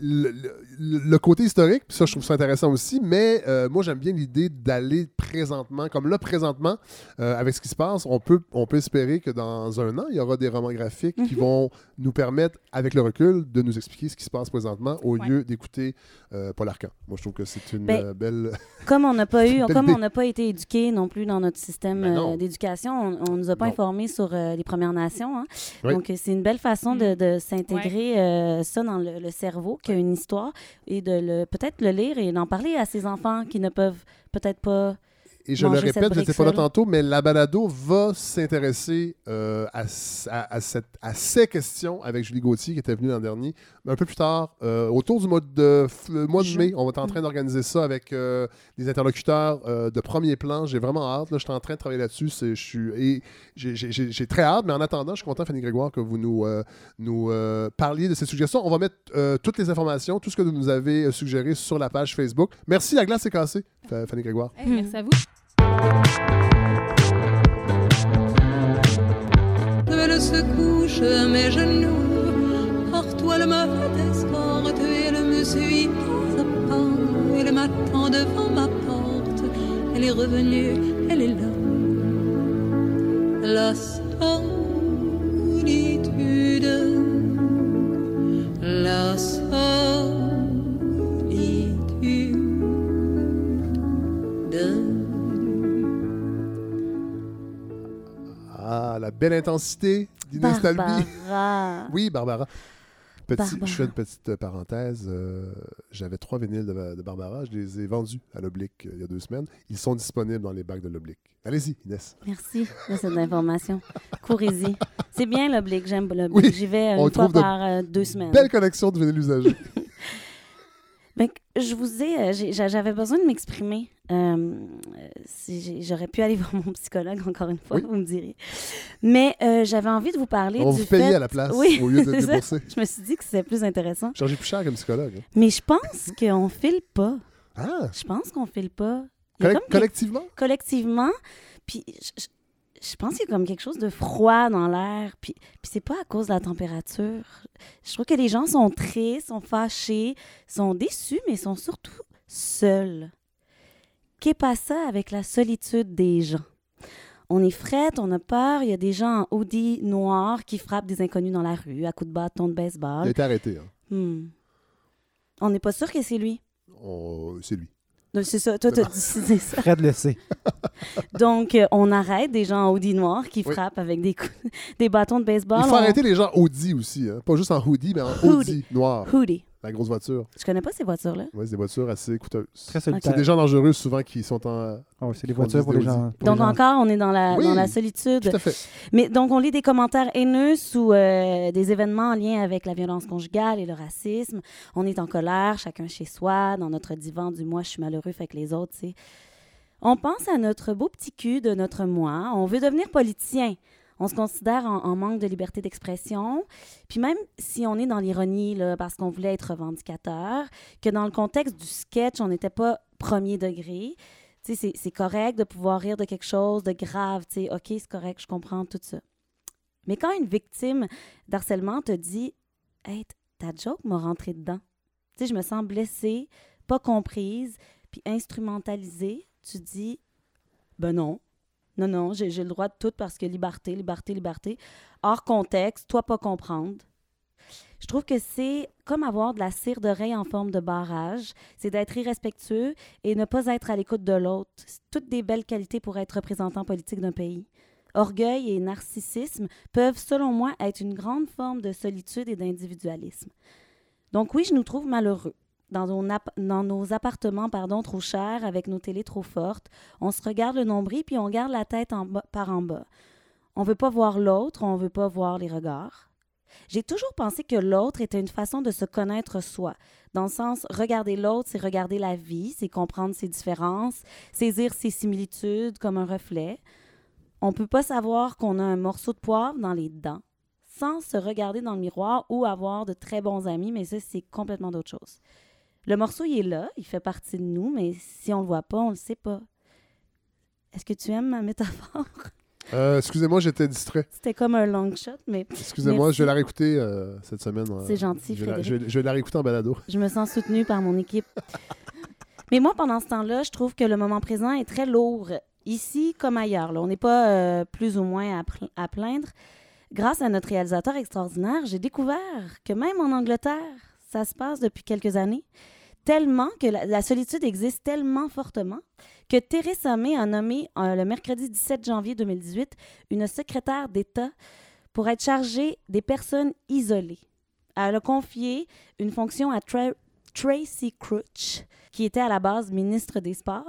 le, le- le côté historique, puis ça, je trouve ça intéressant aussi, mais euh, moi, j'aime bien l'idée d'aller présentement, comme là, présentement, euh, avec ce qui se passe, on peut, on peut espérer que dans un an, il y aura des romans graphiques qui vont nous permettre, avec le recul, de nous expliquer ce qui se passe présentement au Ouais. lieu d'écouter euh, Paul Arcan. Moi, je trouve que c'est une Ben, euh, belle... Comme on n'a pas eu, comme on n'a pas été éduqué non plus dans notre système Ben euh, d'éducation, on, on nous a pas informés sur euh, les Premières Nations. hein. Oui. Donc c'est une belle façon de, de s'intégrer euh, ça dans le, le cerveau, qu'il y a une histoire, et de le peut-être le lire et d'en parler à ces enfants qui ne peuvent peut-être pas. Et je le manger répète, je n'étais pas là tantôt, mais la balado va s'intéresser euh, à, s- à- à cette- à ces questions avec Julie Gauthier qui était venue l'an dernier. Mais un peu plus tard, euh, autour du mois de, mois de mai, on va être en train d'organiser ça avec euh, des interlocuteurs euh, de premier plan. J'ai vraiment hâte. Là, je suis en train de travailler là-dessus. Je suis et j'ai- très hâte, mais en attendant, je suis content, Fanny Grégoire, que vous nous, euh, nous euh, parliez de ces suggestions. On va mettre euh, toutes les informations, tout ce que vous nous avez suggéré sur la page Facebook. Merci, la glace est cassée, Fa- Fanny Grégoire. Hey, Merci à vous. Elle se couche à mes genoux. Par toi, le mauvais escorte. Et elle me suit pas à pas. Elle m'attend devant ma porte. Elle est revenue, elle est là. La solitude. La solitude. La belle intensité d'Inès. Barbara. Oui, Barbara. Petit, Barbara. Je fais une petite euh, parenthèse. euh, J'avais trois vinyles de, de Barbara. Je les ai vendus à l'Oblique euh, il y a deux semaines. Ils sont disponibles dans les bacs de l'Oblique. Allez-y, Inès. Merci de cette information. Courez-y. C'est bien l'oblique, j'aime l'oblique. Oui, J'y vais une fois de par euh, deux semaines. Belle collection de vinyles usagés. Je vous ai, euh, j'a- j'avais besoin de m'exprimer. Euh, si J'aurais pu aller voir mon psychologue encore une fois, Oui. vous me direz. Mais euh, j'avais envie de vous parler On du vous fait... à la place oui, au lieu de débourser. Je me suis dit que c'était plus intéressant. Chargé plus cher comme psychologue. hein. Mais je pense qu'on file pas. Ah, Je pense qu'on file pas. Comme collectivement? collectivement. Puis je, je- pense qu'il y a comme quelque chose de froid dans l'air. Puis, puis c'est pas à cause de la température. Je trouve que les gens sont tristes, sont fâchés, sont déçus, mais sont surtout seuls. Qu'est pas ça avec la solitude des gens? On est frette, on a peur. Il y a des gens en hoodie noir qui frappent des inconnus dans la rue à coups de bâton de Il a baseball. été arrêté. hein. Hmm. On n'est pas sûr que c'est lui. On- C'est lui. Donc, C'est ça, toi, t'as décidé ça. Fred le sait. Donc, euh, on arrête des gens en hoodie noir qui Oui. frappent avec des, coups- des bâtons de baseball. Il faut On- arrêter les gens Audi aussi. hein. Pas juste en hoodie, mais en Hoodie. Audi noir. Hoodie. La grosse voiture. Je connais pas ces voitures-là. Oui, c'est des voitures assez coûteuses. Très C'est solitaire. des gens dangereux souvent qui sont en. Oh, c'est des voitures pour des les gens. pour Donc, les gens. encore, on est dans la, Oui, dans la solitude. Tout à fait. Mais donc, on lit des commentaires haineux sous euh, des événements en lien avec la violence conjugale et le racisme. On est en colère, chacun chez soi, dans notre divan du moi, je suis malheureux, fait que les autres, tu sais. On pense à notre beau petit cul de notre moi. On veut devenir politicien. On se considère en, manque de liberté d'expression. Puis même si on est dans l'ironie, parce qu'on voulait être revendicateur, que dans le contexte du sketch, on n'était pas premier degré, c'est- correct de pouvoir rire de quelque chose de grave, tu sais, OK, c'est correct, je comprends tout ça. Mais quand une victime d'harcèlement te dit « Hey, ta joke m'a rentré dedans. » Tu sais, je me sens blessée, pas comprise, puis instrumentalisée, tu dis « Ben non, non, non, j'ai le droit de tout parce que liberté, liberté, liberté. » Hors contexte, toi pas comprendre. Je trouve que c'est comme avoir de la cire d'oreille en forme de barrage. C'est d'être irrespectueux et ne pas être à l'écoute de l'autre. Toutes des belles qualités pour être représentant politique d'un pays. Orgueil et narcissisme peuvent, selon moi, être une grande forme de solitude et d'individualisme. Donc oui, je nous trouve malheureux. Dans nos, appartements pardon, trop chers, avec nos télés trop fortes, on se regarde le nombril puis on garde la tête en par en bas. On veut pas voir l'autre, on veut pas voir les regards. J'ai toujours pensé que l'autre était une façon de se connaître soi. Dans le sens, regarder l'autre, c'est regarder la vie, c'est comprendre ses différences, saisir ses similitudes comme un reflet. On peut pas savoir qu'on a un morceau de poivre dans les dents sans se regarder dans le miroir ou avoir de très bons amis, mais ça, c'est complètement d'autre chose. Le morceau, il est là, il fait partie de nous, mais si on le voit pas, on le sait pas. Est-ce que tu aimes ma métaphore? Euh, Excusez-moi, j'étais distrait. C'était comme un long shot, mais Excusez-moi, je vais la réécouter euh, cette semaine. euh, C'est gentil, je vais, la, Frédéric. je vais- je vais la réécouter en balado. je me sens soutenue par mon équipe. Mais moi, pendant ce temps-là, je trouve que le moment présent est très lourd, ici comme ailleurs. là. On n'est pas plus ou moins à, à plaindre. Grâce à notre réalisateur extraordinaire, j'ai découvert que même en Angleterre, ça se passe depuis quelques années. Tellement que la, solitude existe tellement fortement que Theresa May a nommé euh, le mercredi 17 janvier 2018 une secrétaire d'État pour être chargée des personnes isolées. Elle a confié une fonction à Tra- Tracy Crouch, qui était à la base ministre des Sports,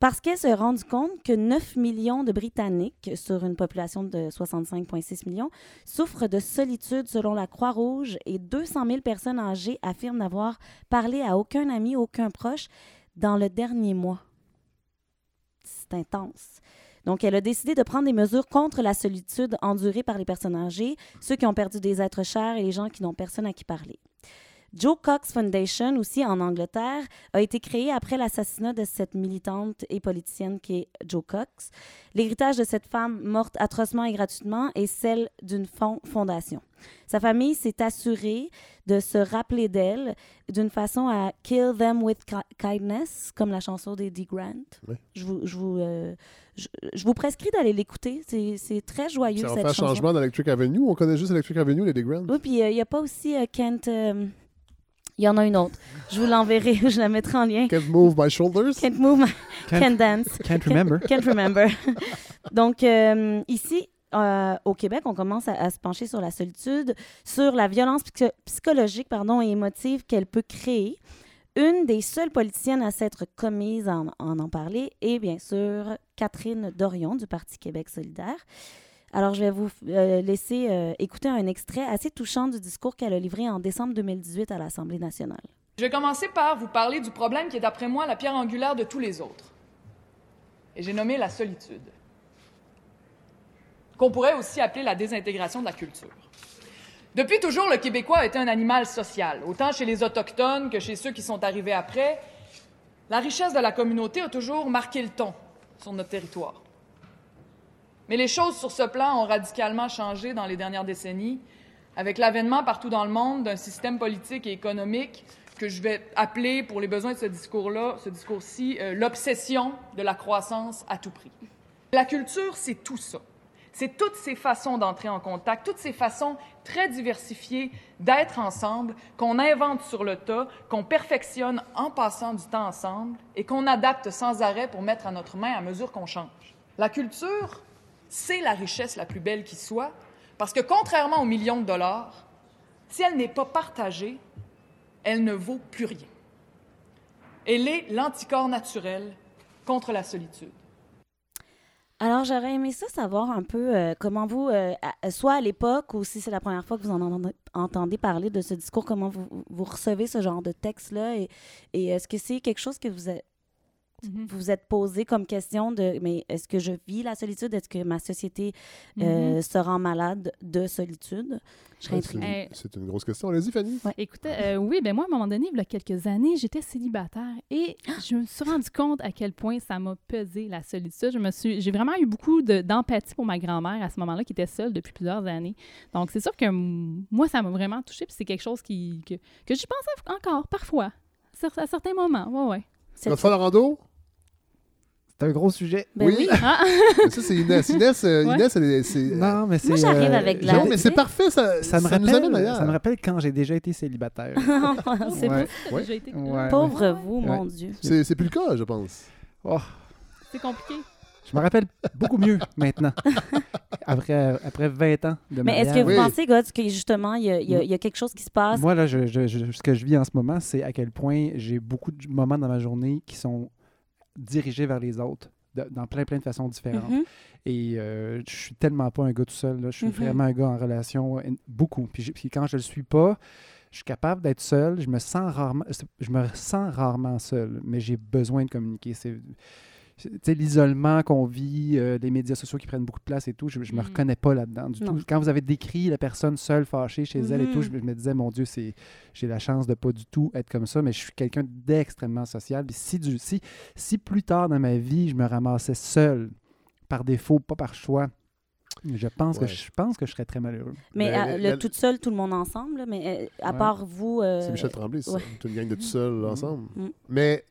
parce qu'elle s'est rendue compte que 9 millions de Britanniques, sur une population de 65,6 millions, souffrent de solitude selon la Croix-Rouge et 200 000 personnes âgées affirment n'avoir parlé à aucun ami, aucun proche dans le dernier mois. C'est intense. Donc, elle a décidé de prendre des mesures contre la solitude endurée par les personnes âgées, ceux qui ont perdu des êtres chers et les gens qui n'ont personne à qui parler. Joe Cox Foundation, aussi en Angleterre, a été créée après l'assassinat de cette militante et politicienne qui est Joe Cox. L'héritage de cette femme morte atrocement et gratuitement est celle d'une fond- fondation. Sa famille s'est assurée de se rappeler d'elle d'une façon à kill them with ki- kindness, comme la chanson d'Eddie Grant. Oui. Je, vous, je, vous, euh, je, je vous prescris d'aller l'écouter. C'est très joyeux, Ça va cette faire chanson. changement dans Electric Avenue. On connaît juste Electric Avenue, les Grand. Oui, puis euh, il n'y a pas aussi euh, Kent. Il y en a une autre. Je vous l'enverrai, je la mettrai en lien. Can't move my shoulders. Can't move, my- Can't- can't dance. can't remember. Can't remember. Donc, euh, ici, euh, au Québec, on commence à, à se pencher sur la solitude, sur la violence psycho- psychologique pardon, et émotive qu'elle peut créer. Une des seules politiciennes à s'être commise à en, en en parler est bien sûr Catherine Dorion du Parti Québec solidaire. Alors, je vais vous euh, laisser euh, écouter un extrait assez touchant du discours qu'elle a livré en décembre 2018 à l'Assemblée nationale. Je vais commencer par vous parler du problème qui est, d'après moi, la pierre angulaire de tous les autres. Et j'ai nommé la solitude, qu'on pourrait aussi appeler la désintégration de la culture. Depuis toujours, le Québécois a été un animal social, autant chez les Autochtones que chez ceux qui sont arrivés après. La richesse de la communauté a toujours marqué le ton sur notre territoire. Mais les choses sur ce plan ont radicalement changé dans les dernières décennies, avec l'avènement partout dans le monde d'un système politique et économique que je vais appeler, pour les besoins de ce discours-là, ce discours-ci, euh, l'obsession de la croissance à tout prix. La culture, c'est tout ça. C'est toutes ces façons d'entrer en contact, toutes ces façons très diversifiées d'être ensemble, qu'on invente sur le tas, qu'on perfectionne en passant du temps ensemble et qu'on adapte sans arrêt pour mettre à notre main à mesure qu'on change. La culture, c'est la richesse la plus belle qui soit, parce que contrairement aux millions de dollars, si elle n'est pas partagée, elle ne vaut plus rien. Elle est l'anticorps naturel contre la solitude. Alors, j'aurais aimé ça savoir un peu euh, comment vous, euh, soit à l'époque ou si c'est la première fois que vous en entendez, parler de ce discours, comment vous, recevez ce genre de texte-là et est-ce que c'est quelque chose que vous êtes, Mhm. vous vous êtes posé comme question de mais est-ce que je vis la solitude? Est-ce que ma société euh, Mhm. se rend malade de solitude? Ouais, c'est, intriguée. Euh, une grosse question. Allez-y, Fanny. Écoutez, euh, oui, ben moi, à un moment donné, il y a quelques années, j'étais célibataire et je me suis rendu compte à quel point ça m'a pesé la solitude. Je me suis, j'ai vraiment eu beaucoup de- d'empathie pour ma grand-mère à ce moment-là, qui était seule depuis plusieurs années. Donc, c'est sûr que moi, ça m'a vraiment touchée, puis c'est quelque chose qui, que, que j'y pense encore, parfois, à certains moments. Ouais, ouais. Godefroy Larando? C'est un gros sujet. Ben oui. Ah! Mais ça, c'est Inès. Inès, euh, Ouais. Inès, elle est- c'est... Non, mais c'est. Moi, j'arrive euh, avec la- Non, mais c'est parfait, ça, Ça me ça nous rappelle, amène ailleurs. ça me rappelle quand j'ai déjà été célibataire. c'est Ouais. T'as Ouais. déjà été- Ouais, Pauvre ouais. vous, mon Dieu. C'est, c'est plus le cas, je pense. Oh, C'est compliqué. je me rappelle beaucoup mieux maintenant. après, après 20 ans de Mais est-ce que vous Oui. pensez, God, que justement, il y a, il y a- il y a quelque chose qui se passe? Moi, là, je- je- je- ce que je vis en ce moment, c'est à quel point j'ai beaucoup de moments dans ma journée qui sont dirigés vers les autres, de- dans plein, plein de façons différentes. Mhm. Et euh, je suis tellement pas un gars tout seul. là. Je suis Mhm. vraiment un gars en relation beaucoup. Puis, quand je le suis pas, je suis capable d'être seul. Je me sens rarement, je me sens rarement seul, mais j'ai besoin de communiquer. C'est, l'isolement qu'on vit, euh, les médias sociaux qui prennent beaucoup de place et tout, je, je me Mhm. reconnais pas là-dedans du Non. tout. Quand vous avez décrit la personne seule, fâchée chez elle et tout, Mhm. je, me- je me disais, mon Dieu, c'est j'ai la chance de pas du tout être comme ça, mais je suis quelqu'un d'extrêmement social. Puis si, du, si, si plus tard dans ma vie, je me ramassais seul, par défaut, pas par choix, je pense, Ouais. que, je pense que je serais très malheureux. Mais le la- toute seul, tout le monde ensemble, mais euh, à Ouais. part vous. euh, C'est Michel Tremblay, c'est ouais. ça. C'est une gang de tout ensemble. Mm. Mais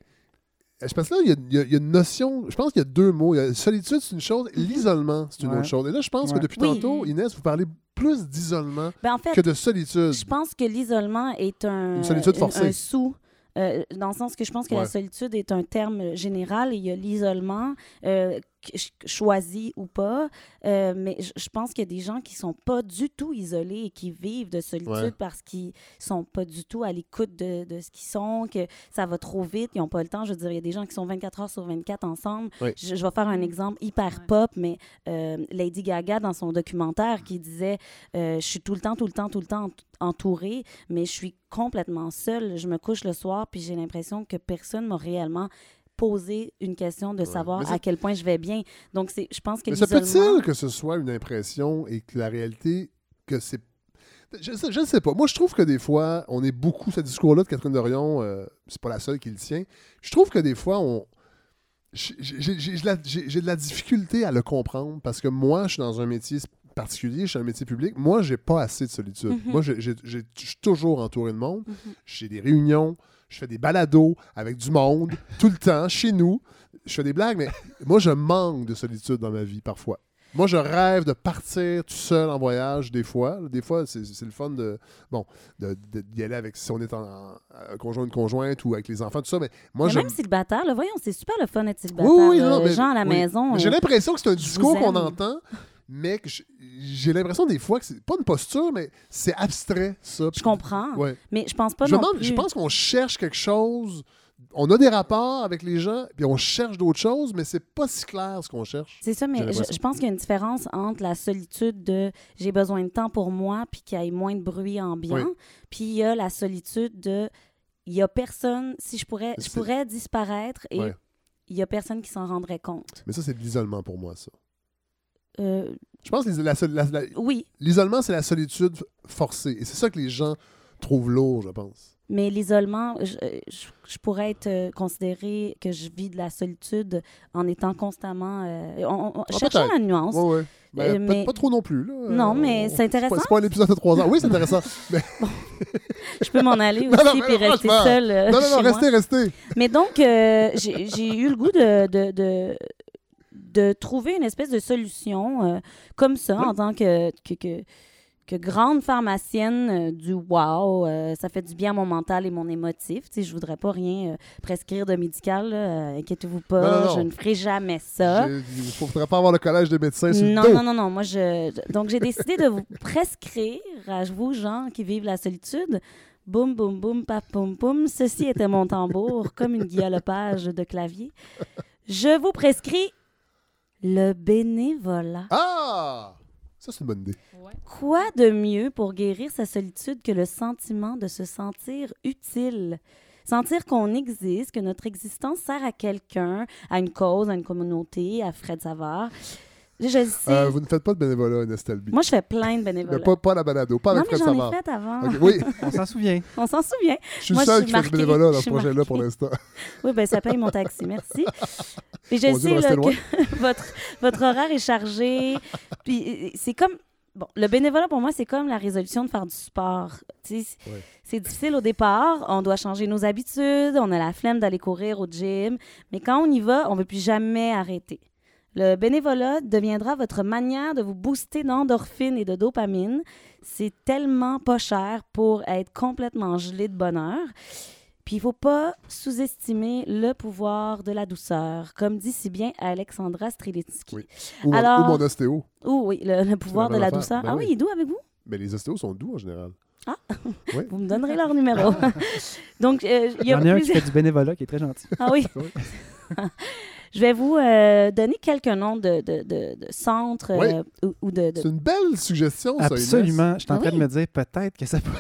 je pense que là, il y a, il y a- il y a une notion. Je pense qu'il y a deux mots. Il y a solitude, c'est une chose. L'isolement, c'est une Ouais. autre chose. Et là, je pense Ouais. que depuis Oui. tantôt, Inès, vous parlez plus d'isolement Ben, en fait, que de solitude. je pense que l'isolement est un, Une solitude un- forcée. un sous. euh, dans le sens que je pense que Ouais. la solitude est un terme général et il y a l'isolement, euh, choisi ou pas. euh, mais je pense qu'il y a des gens qui sont pas du tout isolés et qui vivent de solitude Ouais. parce qu'ils sont pas du tout à l'écoute de, de ce qu'ils sont, que ça va trop vite, ils n'ont pas le temps. Je veux dire, il y a des gens qui sont 24 heures sur 24 ensemble. Oui. Je, je vais faire un exemple hyper Ouais. pop, mais euh, Lady Gaga, dans son documentaire, qui disait euh, Je suis tout le temps, tout le temps, tout le temps ent- entourée, mais je suis complètement seule. Je me couche le soir, puis j'ai l'impression que personne m'a réellement posé une question de Ouais. savoir à quel point je vais bien. Donc, c'est, je pense que Mais ça peut-il que ce soit une impression et que la réalité, que c'est. Je je sais pas. Moi, je trouve que des fois, on est beaucoup. Ce discours-là de Catherine Dorion, euh, c'est pas la seule qui le tient. Je trouve que des fois, on. J'ai de la- de difficulté à le comprendre parce que moi, je suis dans un métier particulier, je suis un métier public. Moi, j'ai pas assez de solitude. Moi, j'ai- j'ai- j'ai- je suis toujours entouré de monde. Mhm. J'ai des réunions, je fais des balados avec du monde tout le temps, chez nous. Je fais des blagues, mais moi, je manque de solitude dans ma vie parfois. Moi, je rêve de partir tout seul en voyage des fois. Des fois, c'est le fun de bon d'y aller avec si on est en, en- conjoint une conjointe ou avec les enfants, tout ça. Mais moi, Mais je. même célibataire, là, voyons, c'est super le fun d'être célibataire. Oui, oui, non, Les mais- gens à la oui. maison. Mais J'ai euh, l'impression que c'est un discours qu'on entend, mais j'ai l'impression des fois que c'est pas une posture, mais c'est abstrait, ça. Je comprends. Ouais. Mais je pense pas je, non demande- plus. je pense qu'on cherche quelque chose. On a des rapports avec les gens, puis on cherche d'autres choses, mais c'est pas si clair ce qu'on cherche. C'est ça, mais je, pense qu'il y a une différence entre la solitude de j'ai besoin de temps pour moi puis qu'il y ait moins de bruit ambiant, Oui. puis il y a la solitude de il y a personne, si je pourrais, je pourrais disparaître et Ouais. il y a personne qui s'en rendrait compte. Mais ça, c'est de l'isolement pour moi, ça. Euh, Je pense que les- la sol- la- la- oui, l'isolement, c'est la solitude forcée. Et c'est ça que les gens trouvent lourd, je pense. mais l'isolement, je, je- je pourrais être euh, considérée que je vis de la solitude en étant constamment. euh, on, on- Ah, peut-être. la nuance. Ouais, ouais. Ben, Euh, mais- pas trop non plus. Là. Non, mais On- c'est intéressant. C'est pas un épisode de trois ans. Oui, c'est intéressant. mais... Je peux m'en aller aussi puis rester seule. euh, non, non, non, restez, restez. Mais donc, euh, j'ai j'ai eu le goût de, de, de, de trouver une espèce de solution euh, comme ça Oui. en tant que, que, que, que grande pharmacienne euh, du wow. euh, ça fait du bien à mon mental et mon émotif. Tu sais, je voudrais pas rien prescrire de médical. Inquiétez-vous pas, Non, non, non. je ne ferai jamais ça. Il ne faudrait pas avoir le collège des médecins sur Non, le dos. non, non, non. Moi, je... Donc, j'ai décidé de vous prescrire à vous, gens qui vivent la solitude. Boum, boum, boum, pap, poum, poum. Ceci était mon tambour, comme une guilloppage de clavier. Je vous prescris le bénévolat. Ah! Ça, c'est une bonne idée. Quoi de mieux pour guérir sa solitude que le sentiment de se sentir utile? Sentir qu'on existe, que notre existence sert à quelqu'un, à une cause, à une communauté, à Fred Savard. Je sais. Euh, vous ne faites pas de bénévolat, Nestelby. Moi, je fais plein de Mais bénévolat. pas, pas la balado, pas non, avec mais Fred j'en ai Savard. fait avant. Ok, Oui, On s'en souvient. On s'en souvient. je suis Moi, seul qui fait du bénévolat dans ce projet-là pour l'instant. Oui, ben ça paye mon taxi, merci. Et je Mon sais là, que votre, votre horaire est chargé. Puis euh, c'est comme. Bon, le bénévolat, pour moi, c'est comme la résolution de faire du sport. Ouais. C'est difficile au départ. On doit changer nos habitudes. On a la flemme d'aller courir au gym. Mais quand on y va, on ne veut plus jamais arrêter. Le bénévolat deviendra votre manière de vous booster d'endorphine et de dopamine. C'est tellement pas cher pour être complètement gelé de bonheur. Puis il faut pas sous-estimer le pouvoir de la douceur, comme dit si bien Alexandra Strelitsky. Oui. Ou, Alors- ou mon ostéo. Oh oui, le, le pouvoir la de la affaire. douceur. Ben ah oui. oui, il est doux avec vous? Mais les ostéos sont doux en général. Vous me donnerez leur numéro. Donc, euh, il Il y a en a un qui fait du bénévolat qui est très gentil. Ah oui. Je vais vous euh, donner quelques noms de, de, de, de centres Oui. euh, ou, ou de, de- C'est une belle suggestion, ça. Absolument. Je suis en Ah train oui. de me dire peut-être que ça peut.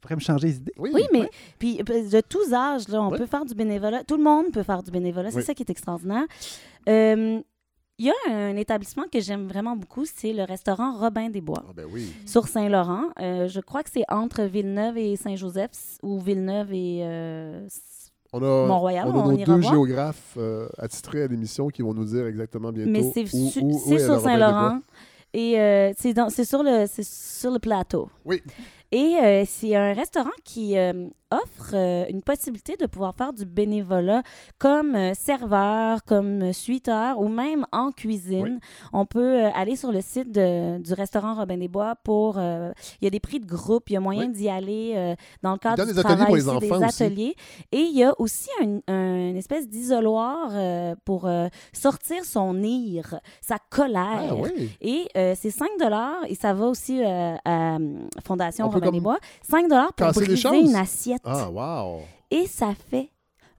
Pourrait me changer les idées. Oui, Oui, mais puis euh, de tous âges, là, on Ouais. peut faire du bénévolat. Tout le monde peut faire du bénévolat. C'est Oui. ça qui est extraordinaire. Euh, Il y a un établissement que j'aime vraiment beaucoup, c'est le restaurant Robin des Bois Ah, ben oui. sur Saint-Laurent. Euh, je crois que c'est entre Villeneuve et Saint-Joseph ou Villeneuve et euh, On a, Mont-Royal, on a on nos ira deux voir. géographes euh, attitrés à l'émission qui vont nous dire exactement bientôt. Mais c'est où- su- où- où c'est est sur Saint-Laurent. Et euh, c'est dans- c'est sur, le- c'est sur le plateau. Oui. Et euh, c'est un restaurant qui euh, offre euh, une possibilité de pouvoir faire du bénévolat comme euh, serveur, comme euh, suiteur ou même en cuisine. On peut euh, aller sur le site de- du restaurant Robin des Bois pour... il y a des prix de groupe, il y a moyen Oui. d'y aller dans le cadre du des ateliers travail pour les enfants des aussi. ateliers. Et il y a aussi un, un- une espèce d'isoloir pour sortir son ire, sa colère. Ah oui. Et c'est 5 et ça va aussi à euh, Fondation On Robin des Bois. 5 pour briser une assiette. Ah, wow. Et ça fait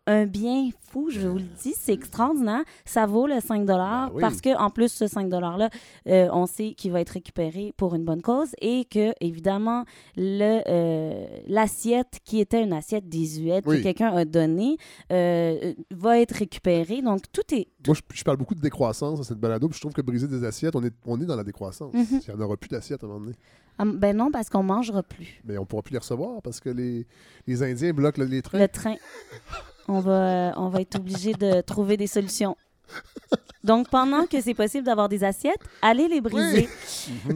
un bien fou, je vous le dis, c'est extraordinaire. Ça vaut le 5 Ben oui. parce que en plus ce 5 $-là, euh, on sait qu'il va être récupéré pour une bonne cause et que, évidemment, le, euh, l'assiette qui était une assiette désuète Oui. que quelqu'un a donnée euh, va être récupérée. Donc, tout est... Moi, je, je parle beaucoup de décroissance dans cette balado, puis je trouve que briser des assiettes, on est, on est dans la décroissance. Mhm. Il n'y en aura plus d'assiettes à un moment donné. Ah, ben non, parce qu'on mangera plus. Mais on ne pourra plus les recevoir parce que les, les Indiens bloquent le- les trains. Le train. On va, euh, on va être obligé de trouver des solutions. Donc, pendant que c'est possible d'avoir des assiettes, allez les briser.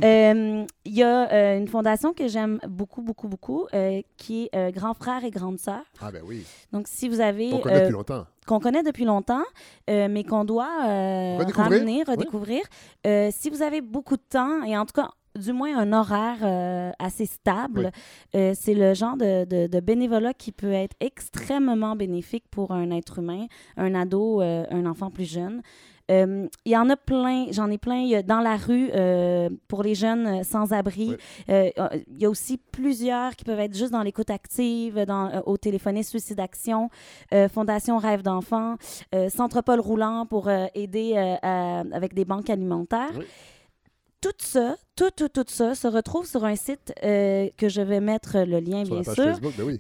Euh, Il y a euh, une fondation que j'aime beaucoup, beaucoup, beaucoup, euh, qui est Grand Frère et Grande Sœur. Ah, ben oui. Donc, si vous avez... On connaît depuis longtemps. qu'on connaît depuis longtemps, mais qu'on doit Redécouvrir. ramener, redécouvrir. Si vous avez beaucoup de temps, et en tout cas, du moins un horaire euh, assez stable, euh, c'est le genre de, de- de bénévolat qui peut être extrêmement bénéfique pour un être humain, un ado, euh, un enfant plus jeune. Il y en a plein, j'en ai plein. Il y a dans la rue pour les jeunes sans-abri. Il y a aussi plusieurs qui peuvent être juste dans l'écoute active, dans, au téléphoné Suicide Action, Fondation Rêve d'enfant, Centre Paul Roulant pour aider à- avec des banques alimentaires. Tout ça, tout, tout, tout ça se retrouve sur un site euh, que je vais mettre le lien, Sur bien sûr. Facebook, ben oui.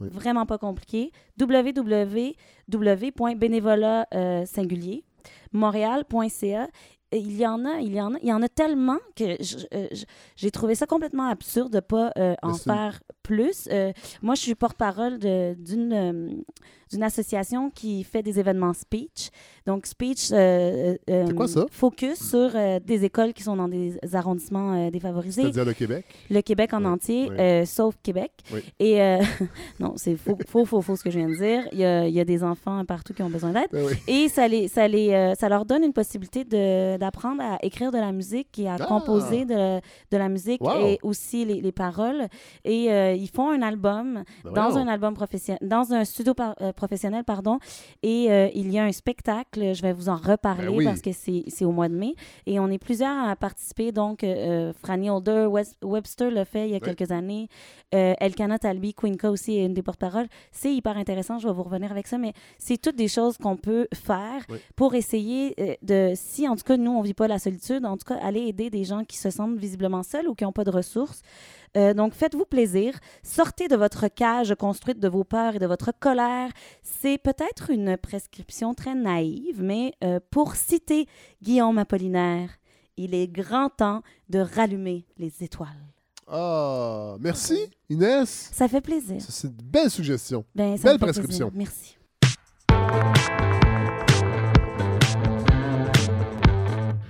Vraiment pas compliqué. www.bénévolat euh, singulier, montréal.ca. Et Il y en a, il y en a, il y en a tellement que euh, j'ai trouvé ça complètement absurde de pas euh, en faire plus. Euh, moi, je suis porte-parole d'une d'une association qui fait des événements speech. Donc, speech euh, euh, quoi ça? focus sur euh, des écoles qui sont dans des arrondissements euh, défavorisés. C'est-à-dire le Québec? Le Québec en entier, euh, sauf Québec. Et euh, non, c'est faux, faux, faux, faux ce que je viens de dire. Il y a, il y a des enfants partout qui ont besoin d'aide. Ben oui. Et ça, les, ça, les, euh, ça leur donne une possibilité d'apprendre à écrire de la musique et à Ah! composer de, de la musique Wow! et aussi les, les paroles. Et euh, ils font un album Ben dans un album professionnel, dans un studio par- euh, professionnel, pardon. Et euh, il y a un spectacle, je vais vous en reparler Ben oui. parce que c'est au mois de mai. Et on est plusieurs à participer. Donc, euh, Franny Holder, Webster l'a fait il y a Oui. quelques années. Euh, Elkanah Talbi, Queenka aussi est une des porte-paroles. C'est hyper intéressant, je vais vous revenir avec ça, mais c'est toutes des choses qu'on peut faire Oui. pour essayer de, si en tout cas nous, on vit pas la solitude, en tout cas, aller aider des gens qui se sentent visiblement seuls ou qui n'ont pas de ressources. Euh, donc, faites-vous plaisir. Sortez de votre cage construite de vos peurs et de votre colère. C'est peut-être une prescription très naïve, mais euh, pour citer Guillaume Apollinaire, il est grand temps de rallumer les étoiles. Ah, merci, Inès. Ça fait plaisir. C'est une belle suggestion. Ben, belle prescription. plaisir. Merci.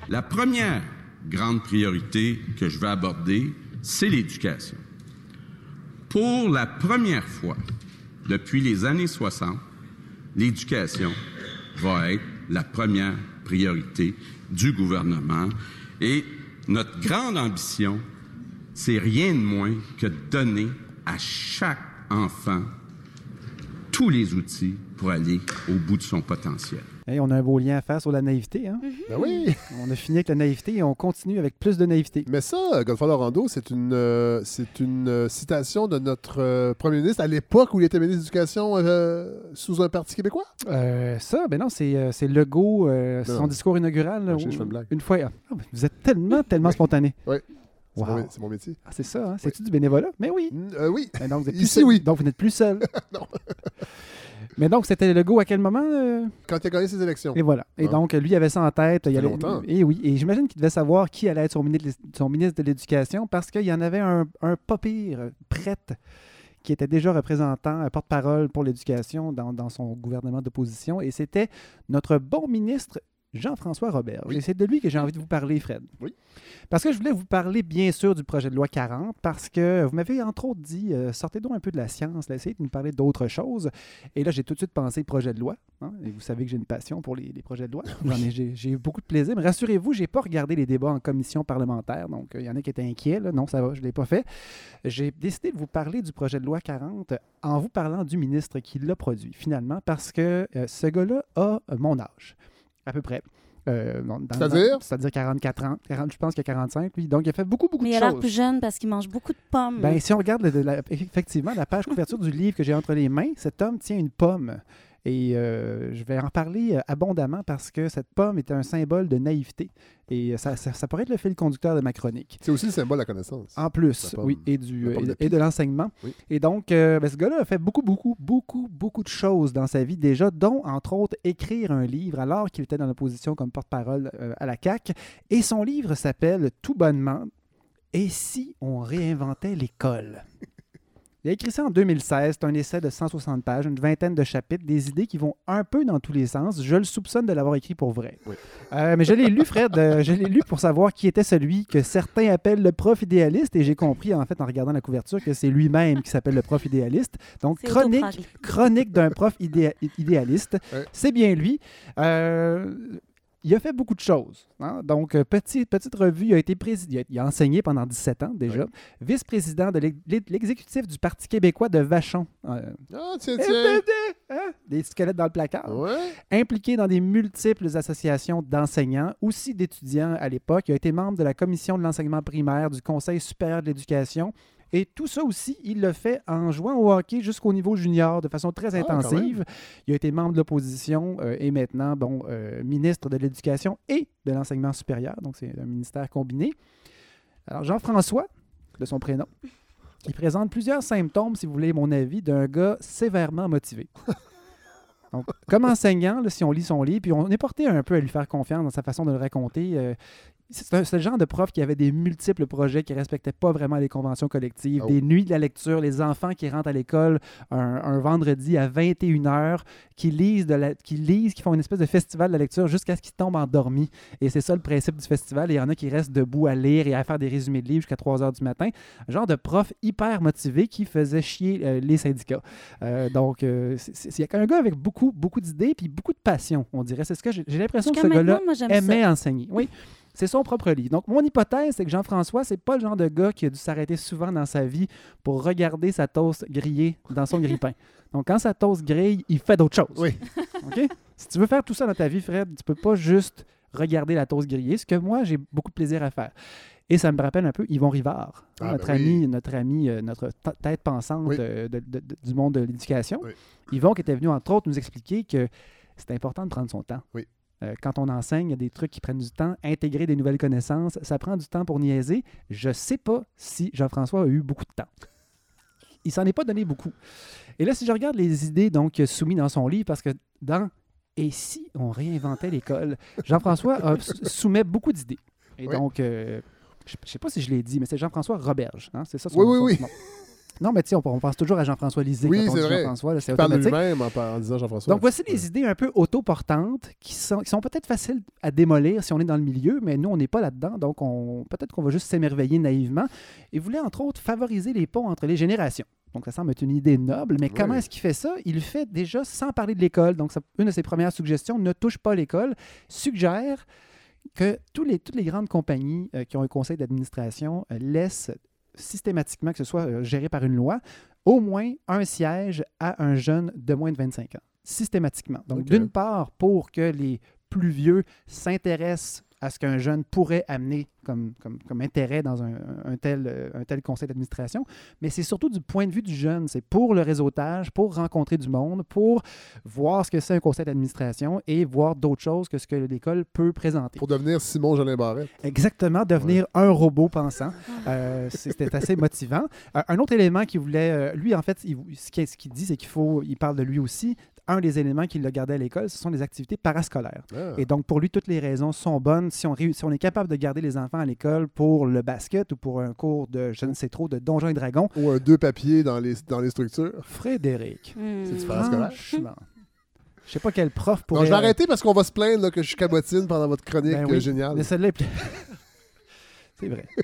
La première grande priorité que je vais aborder, c'est l'éducation. Pour la première fois depuis les années 60, l'éducation va être la première priorité du gouvernement et notre grande ambition, c'est rien de moins que de donner à chaque enfant tous les outils pour aller au bout de son potentiel. Hey, on a un beau lien à faire sur la naïveté. Hein? Ben oui. On a fini avec la naïveté et on continue avec plus de naïveté. Mais ça, Godfrey Lorando, c'est une, euh, c'est une euh, citation de notre euh, premier ministre à l'époque où il était ministre de l'Éducation euh, sous un parti québécois? Euh, ça, ben non, c'est euh, c'est Legault, euh, Non. son discours inaugural. là, je où- fais une blague. Une fois. Ah, ben, vous êtes tellement, tellement spontané. Oui. C'est Wow. mon mé- c'est mon métier. Ah, c'est ça, hein? C'est-tu du bénévolat? Mais oui. Euh, oui. Mais donc, vous êtes plus Ici, seul. oui. Donc, vous n'êtes plus seul. Non. Mais donc, c'était le go à quel moment? euh? Quand il a gagné ses élections. Et voilà. Et Ah. donc, lui, avait ça en tête. Il fait allait- longtemps. Et oui. Et j'imagine qu'il devait savoir qui allait être son ministre, de l'Éducation parce qu'il y en avait un, un pas pire, prêtre, qui était déjà représentant, euh, porte-parole pour l'éducation dans, dans son gouvernement d'opposition. Et c'était notre bon ministre Jean-François Robert. Oui. Et c'est de lui que j'ai envie de vous parler, Fred. Oui. Parce que je voulais vous parler, bien sûr, du projet de loi 40, parce que vous m'avez entre autres dit, euh, sortez donc un peu de la science, là, essayez de nous parler d'autres choses. Et là, j'ai tout de suite pensé projet de loi. hein, et vous savez que j'ai une passion pour les, les projets de loi. Ai, j'ai, eu beaucoup de plaisir. Mais rassurez-vous, j'ai pas regardé les débats en commission parlementaire. Donc, euh, il y en a qui étaient inquiets. là. Non, ça va, je ne l'ai pas fait. J'ai décidé de vous parler du projet de loi 40 en vous parlant du ministre qui l'a produit, finalement, parce que euh, ce gars-là a mon âge, à peu près. Euh, C'est-à-dire? C'est-à-dire 44 ans. 40, je pense qu'il y a 45, lui. Donc, il a fait beaucoup, beaucoup Mais il de a l'air choses. plus jeune parce qu'il mange beaucoup de pommes. Ben, si on regarde le- la- effectivement la page couverture du livre que j'ai entre les mains, cet homme tient une pomme. Et euh, je vais en parler euh, abondamment parce que cette pomme est un symbole de naïveté. Et euh, ça, ça- ça pourrait être le fil conducteur de ma chronique. C'est aussi le symbole de la connaissance. En plus, pomme- oui, et, du, et, de et pie. de l'enseignement. Oui. Et donc, euh, ben, ce gars-là a fait beaucoup, beaucoup, beaucoup, beaucoup de choses dans sa vie déjà, dont, entre autres, écrire un livre alors qu'il était dans l'opposition comme porte-parole euh, à la CAQ. Et son livre s'appelle Tout bonnement Et si on réinventait l'école? Il a écrit ça en 2016. C'est un essai de 160 pages, une vingtaine de chapitres, des idées qui vont un peu dans tous les sens. Je le soupçonne de l'avoir écrit pour vrai. Oui. Euh, mais je l'ai lu, Fred. euh, je l'ai lu pour savoir qui était celui que certains appellent le prof idéaliste. Et j'ai compris, en fait, en regardant la couverture, que c'est lui-même qui s'appelle le prof idéaliste. Donc, chronique, chronique d'un prof idéa- idéaliste. Ouais. C'est bien lui. Euh, il a fait beaucoup de choses. hein. Donc, euh, petit- petite revue, il a été président, il a enseigné pendant 17 ans déjà, vice-président de l'ex- l'exécutif du Parti québécois de Vachon. Euh, Ah, tiens, tiens. FDD, hein? Des squelettes dans le placard. Ouais. Impliqué dans des multiples associations d'enseignants, aussi d'étudiants à l'époque. Il a été membre de la commission de l'enseignement primaire du Conseil supérieur de l'éducation. Et tout ça aussi, il le fait en jouant au hockey jusqu'au niveau junior de façon très Ah, intensive. Il a été membre de l'opposition euh, et maintenant, bon, euh, ministre de l'Éducation et de l'enseignement supérieur. Donc, c'est un ministère combiné. Alors, Jean-François, de son prénom, il présente plusieurs symptômes, si vous voulez mon avis, d'un gars sévèrement motivé. Donc, comme enseignant, là, si on lit son livre, puis on est porté un peu à lui faire confiance dans sa façon de le raconter. euh, c'est le genre de prof qui avait des multiples projets qui ne respectaient pas vraiment les conventions collectives, Oh. des nuits de la lecture, les enfants qui rentrent à l'école un, un vendredi à 21h, qui lisent, de la- qui lisent, qui font une espèce de festival de la lecture jusqu'à ce qu'ils tombent endormis. Et c'est ça le principe du festival. Et il y en a qui restent debout à lire et à faire des résumés de livres jusqu'à 3 h du matin. Un genre de prof hyper motivé qui faisait chier euh, les syndicats. Euh, donc, euh, il y a un gars avec beaucoup, beaucoup d'idées puis beaucoup de passion, on dirait. C'est ce que j'ai l'impression que ce gars-là aimait ça. enseigner. Oui. C'est son propre livre. Donc, mon hypothèse, c'est que Jean-François, c'est pas le genre de gars qui a dû s'arrêter souvent dans sa vie pour regarder sa toast grillée dans son grille-pain. Donc, quand sa toast grille, il fait d'autres choses. Oui. OK? Si tu veux faire tout ça dans ta vie, Fred, tu peux pas juste regarder la toast grillée, ce que moi, j'ai beaucoup de plaisir à faire. Et ça me rappelle un peu Yvon Rivard, Ah, notre, ben oui. ami, notre ami, euh, notre tête pensante Oui. de- de- de- du monde de l'éducation. Oui. Yvon qui était venu, entre autres, nous expliquer que c'est important de prendre son temps. Oui. Euh, quand on enseigne, il y a des trucs qui prennent du temps. Intégrer des nouvelles connaissances, ça prend du temps pour niaiser. Je sais pas si Jean-François a eu beaucoup de temps. Il s'en est pas donné beaucoup. Et là, si je regarde les idées donc soumises dans son livre, parce que dans Et si on réinventait l'école, Jean-François soumet beaucoup d'idées. Et Oui. donc, euh, je ne sais pas si je l'ai dit, mais c'est Jean-François Roberge. hein, C'est ça son Oui, oui, son- oui. son nom. Non, mais tu sais, on, on pense toujours à Jean-François Lisée Oui, c'est vrai. Jean-François, c'est automatique. lui-même en, en disant Jean-François. Donc, voici des idées un peu autoportantes qui sont, qui sont peut-être faciles à démolir si on est dans le milieu, mais nous, on n'est pas là-dedans. Donc, on, peut-être qu'on va juste s'émerveiller naïvement. Il voulait, entre autres, favoriser les ponts entre les générations. Donc, ça semble être une idée noble, mais comment est-ce qu'il fait ça? Il le fait déjà sans parler de l'école. Donc, ça- une de ses premières suggestions, ne touche pas l'école, suggère que tous les, toutes les grandes compagnies euh, qui ont un conseil d'administration euh, laissent systématiquement, que ce soit euh, géré par une loi, au moins un siège à un jeune de moins de 25 ans. Systématiquement. Donc, d'une part, pour que les plus vieux s'intéressent à ce qu'un jeune pourrait amener comme, comme, comme intérêt dans un, un tel, euh, un tel conseil d'administration, mais c'est surtout du point de vue du jeune. C'est pour le réseautage, pour rencontrer du monde, pour voir ce que c'est un conseil d'administration et voir d'autres choses que ce que l'école peut présenter. Pour devenir Simon Jolin Barrette. Exactement, devenir un robot pensant. Euh, C'était assez motivant. Euh, un autre élément qu'il voulait, euh, lui, en fait, il- ce qu'il ce qu'il dit, c'est qu'il faut, il parle de lui aussi. Un des éléments qu'il a gardé à l'école, ce sont les activités parascolaires. Ah. Et donc, pour lui, toutes les raisons sont bonnes. Si on, réu- si on est capable de garder les enfants à l'école pour le basket ou pour un cours de, je ne sais trop, de Donjons et Dragons, Ou un deux papiers dans les, dans les structures. Frédéric, Hmm. C'est du parascolaire? franchement, je sais pas quel prof Non, pourrait... je vais arrêter parce qu'on va se plaindre là, que je suis cabotine pendant votre chronique Ben euh, oui, géniale. Mais celle-là est plus- C'est vrai.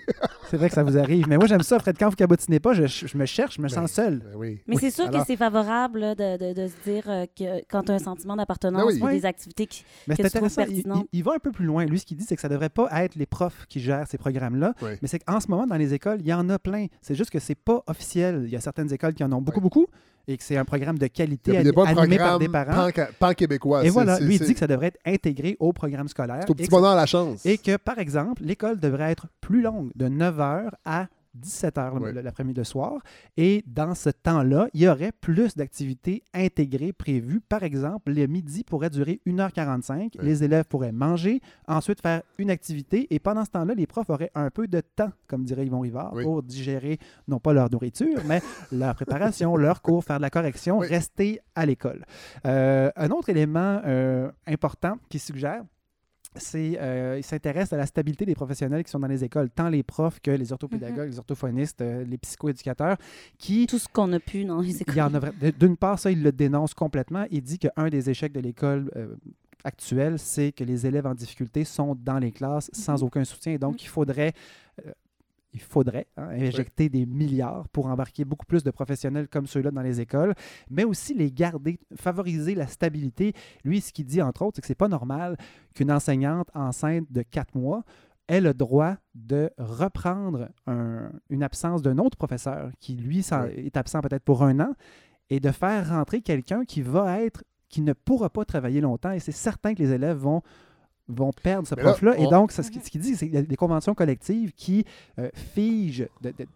C'est vrai que ça vous arrive. Mais moi, j'aime ça, Fred. Quand vous cabotinez pas, je, je me cherche, je me Ben, sens seul. ben oui. Mais Oui, c'est sûr alors- que c'est favorable là, de, de- de se dire euh, que quand tu as un sentiment d'appartenance Ben oui. pour Oui. des activités qui, Mais que c'est tu trouves intéressant. Il, pertinentes. il- il va un peu plus loin. Lui, ce qu'il dit, c'est que ça devrait pas être les profs qui gèrent ces programmes-là. Oui. Mais c'est qu'en ce moment, dans les écoles, il y en a plein. C'est juste que c'est pas officiel. Il y a certaines écoles qui en ont beaucoup, Oui. beaucoup, et que c'est un programme de qualité animé par des parents. pan- pan-québécois. Et voilà, lui, il dit que ça devrait être intégré au programme scolaire. C'est au et petit bonheur la chance. Et que, par exemple, l'école devrait être plus longue, de 9 h à 17 h Oui. l'après-midi le soir. Et dans ce temps-là, il y aurait plus d'activités intégrées prévues. Par exemple, le midi pourrait durer 1h45. Oui. Les élèves pourraient manger, ensuite faire une activité. Et pendant ce temps-là, les profs auraient un peu de temps, comme dirait Yvon Rivard, Oui. pour digérer, non pas leur nourriture, mais leur préparation, leur cours, faire de la correction, Oui. rester à l'école. Euh, un autre élément euh, important qui suggère, c'est euh, il s'intéresse à la stabilité des professionnels qui sont dans les écoles, tant les profs que les orthopédagogues, les orthophonistes, euh, les psychoéducateurs, qui Tout ce qu'on a pu dans les écoles. il y en a vra- D'une part, ça, il le dénonce complètement. Il dit qu'un des échecs de l'école euh, actuelle, c'est que les élèves en difficulté sont dans les classes sans aucun soutien. Donc, il faudrait, euh, il faudrait hein, injecter des milliards pour embarquer beaucoup plus de professionnels comme ceux-là dans les écoles, mais aussi les garder, favoriser la stabilité. Lui, ce qu'il dit, entre autres, c'est que c'est pas normal qu'une enseignante enceinte de quatre mois ait le droit de reprendre un- une absence d'un autre professeur qui, lui, Oui. est absent peut-être pour un an et de faire rentrer quelqu'un qui va être, qui ne pourra pas travailler longtemps. Et c'est certain que les élèves vont vont perdre ce prof-là. Et on- donc, ça, ce qui- ce qu'il dit, c'est qu'il y a des conventions collectives qui euh, figent de- de-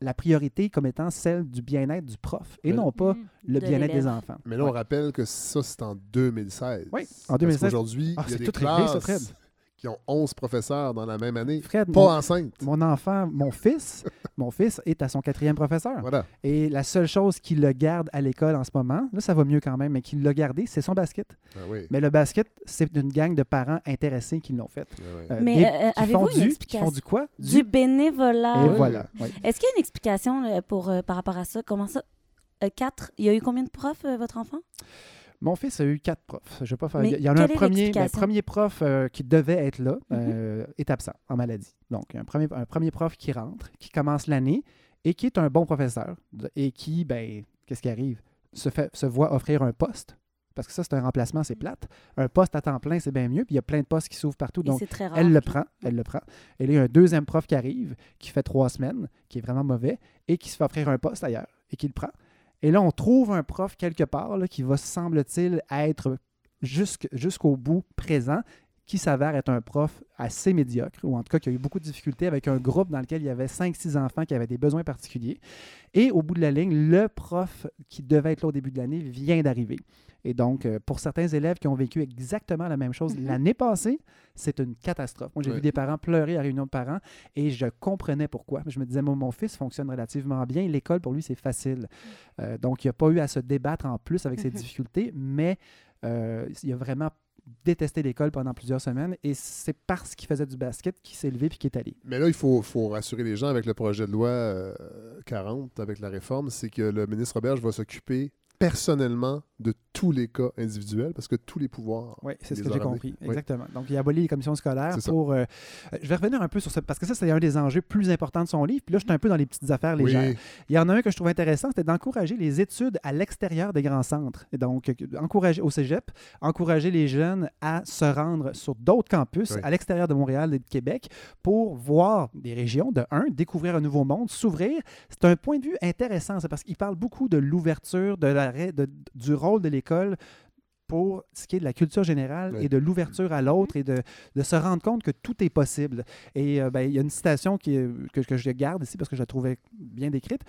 la priorité comme étant celle du bien-être du prof et Mais- non pas Mm. le De bien-être des enfants. Mais là, on Ouais. rappelle que ça, c'est en 2016. Oui, en 2016. Aujourd'hui, Ah, il y a c'est des tout réglé, ça, classes Fred. Qui ont 11 professeurs dans la même année. Fred, Pas mon, enceintes. mon enfant, mon fils, mon fils est à son quatrième professeur. Voilà. Et la seule chose qui le garde à l'école en ce moment, là, ça va mieux quand même, mais qui l'a gardé, c'est son basket. Ah oui. Mais le basket, c'est une gang de parents intéressés qui l'ont fait. Ah oui. Euh, Mais, des- euh, qui font une du, qui explication? font du quoi? Du bénévolat? Et Oui. voilà. oui. Est-ce qu'il y a une explication là, pour, euh, par rapport à ça? Comment ça? Euh, quatre? Il y a eu combien de profs, euh, votre enfant? Mon fils a eu quatre profs. Je vais pas faire. Mais il y en a un premier, ben, premier prof euh, qui devait être là, Mhm. euh, est absent en maladie. Donc, un premier, un premier prof qui rentre, qui commence l'année et qui est un bon professeur et qui, ben, qu'est-ce qui arrive? Se, fait, se voit offrir un poste. Parce que ça, c'est un remplacement, c'est plate. Un poste à temps plein, c'est bien mieux. Puis il y a plein de postes qui s'ouvrent partout. Et Donc, très rare. elle le prend, elle le prend. Et là, il y a un deuxième prof qui arrive, qui fait trois semaines, qui est vraiment mauvais, et qui se fait offrir un poste ailleurs, et qui le prend. Et là, on trouve un prof quelque part qui va, semble-t-il, être jusqu'- jusqu'au bout présent, qui s'avère être un prof assez médiocre, ou en tout cas qui a eu beaucoup de difficultés avec un groupe dans lequel il y avait 5-6 enfants qui avaient des besoins particuliers. Et au bout de la ligne, le prof qui devait être là au début de l'année vient d'arriver. Et donc, euh, pour certains élèves qui ont vécu exactement la même chose Mhm. l'année passée, c'est une catastrophe. Moi, j'ai vu des parents pleurer à réunion de parents et je comprenais pourquoi. Je me disais, moi, mon fils fonctionne relativement bien. L'école, pour lui, c'est facile. Euh, donc, il n'a pas eu à se débattre en plus avec ses difficultés, mais euh, il a vraiment détesté l'école pendant plusieurs semaines et c'est parce qu'il faisait du basket qu'il s'est levé puis qu'il est allé. Mais là, il faut, rassurer les gens avec le projet de loi euh, 40, avec la réforme, c'est que le ministre Roberge va s'occuper personnellement de tous les cas individuels parce que tous les pouvoirs. Oui, c'est ce que j'ai compris. Oui. Exactement. Donc, il a aboli les commissions scolaires pour. euh, euh, je vais revenir un peu sur ça, parce que ça, c'est un des enjeux plus importants de son livre. Puis là, je suis un peu dans les petites affaires légères. Oui, Il y en a un que je trouve intéressant, c'était d'encourager les études à l'extérieur des grands centres. Et donc, euh, encourager au cégep, encourager les jeunes à se rendre sur d'autres campus Oui. à l'extérieur de Montréal et de Québec pour voir des régions, de un, découvrir un nouveau monde, s'ouvrir. C'est un point de vue intéressant, ça, parce qu'il parle beaucoup de l'ouverture, de de- du rôle de l'école pour ce qui est de la culture générale Oui. et de l'ouverture à l'autre et de, de se rendre compte que tout est possible. Et euh, ben, il y a une citation qui, que, que je garde ici parce que je la trouvais bien décrite.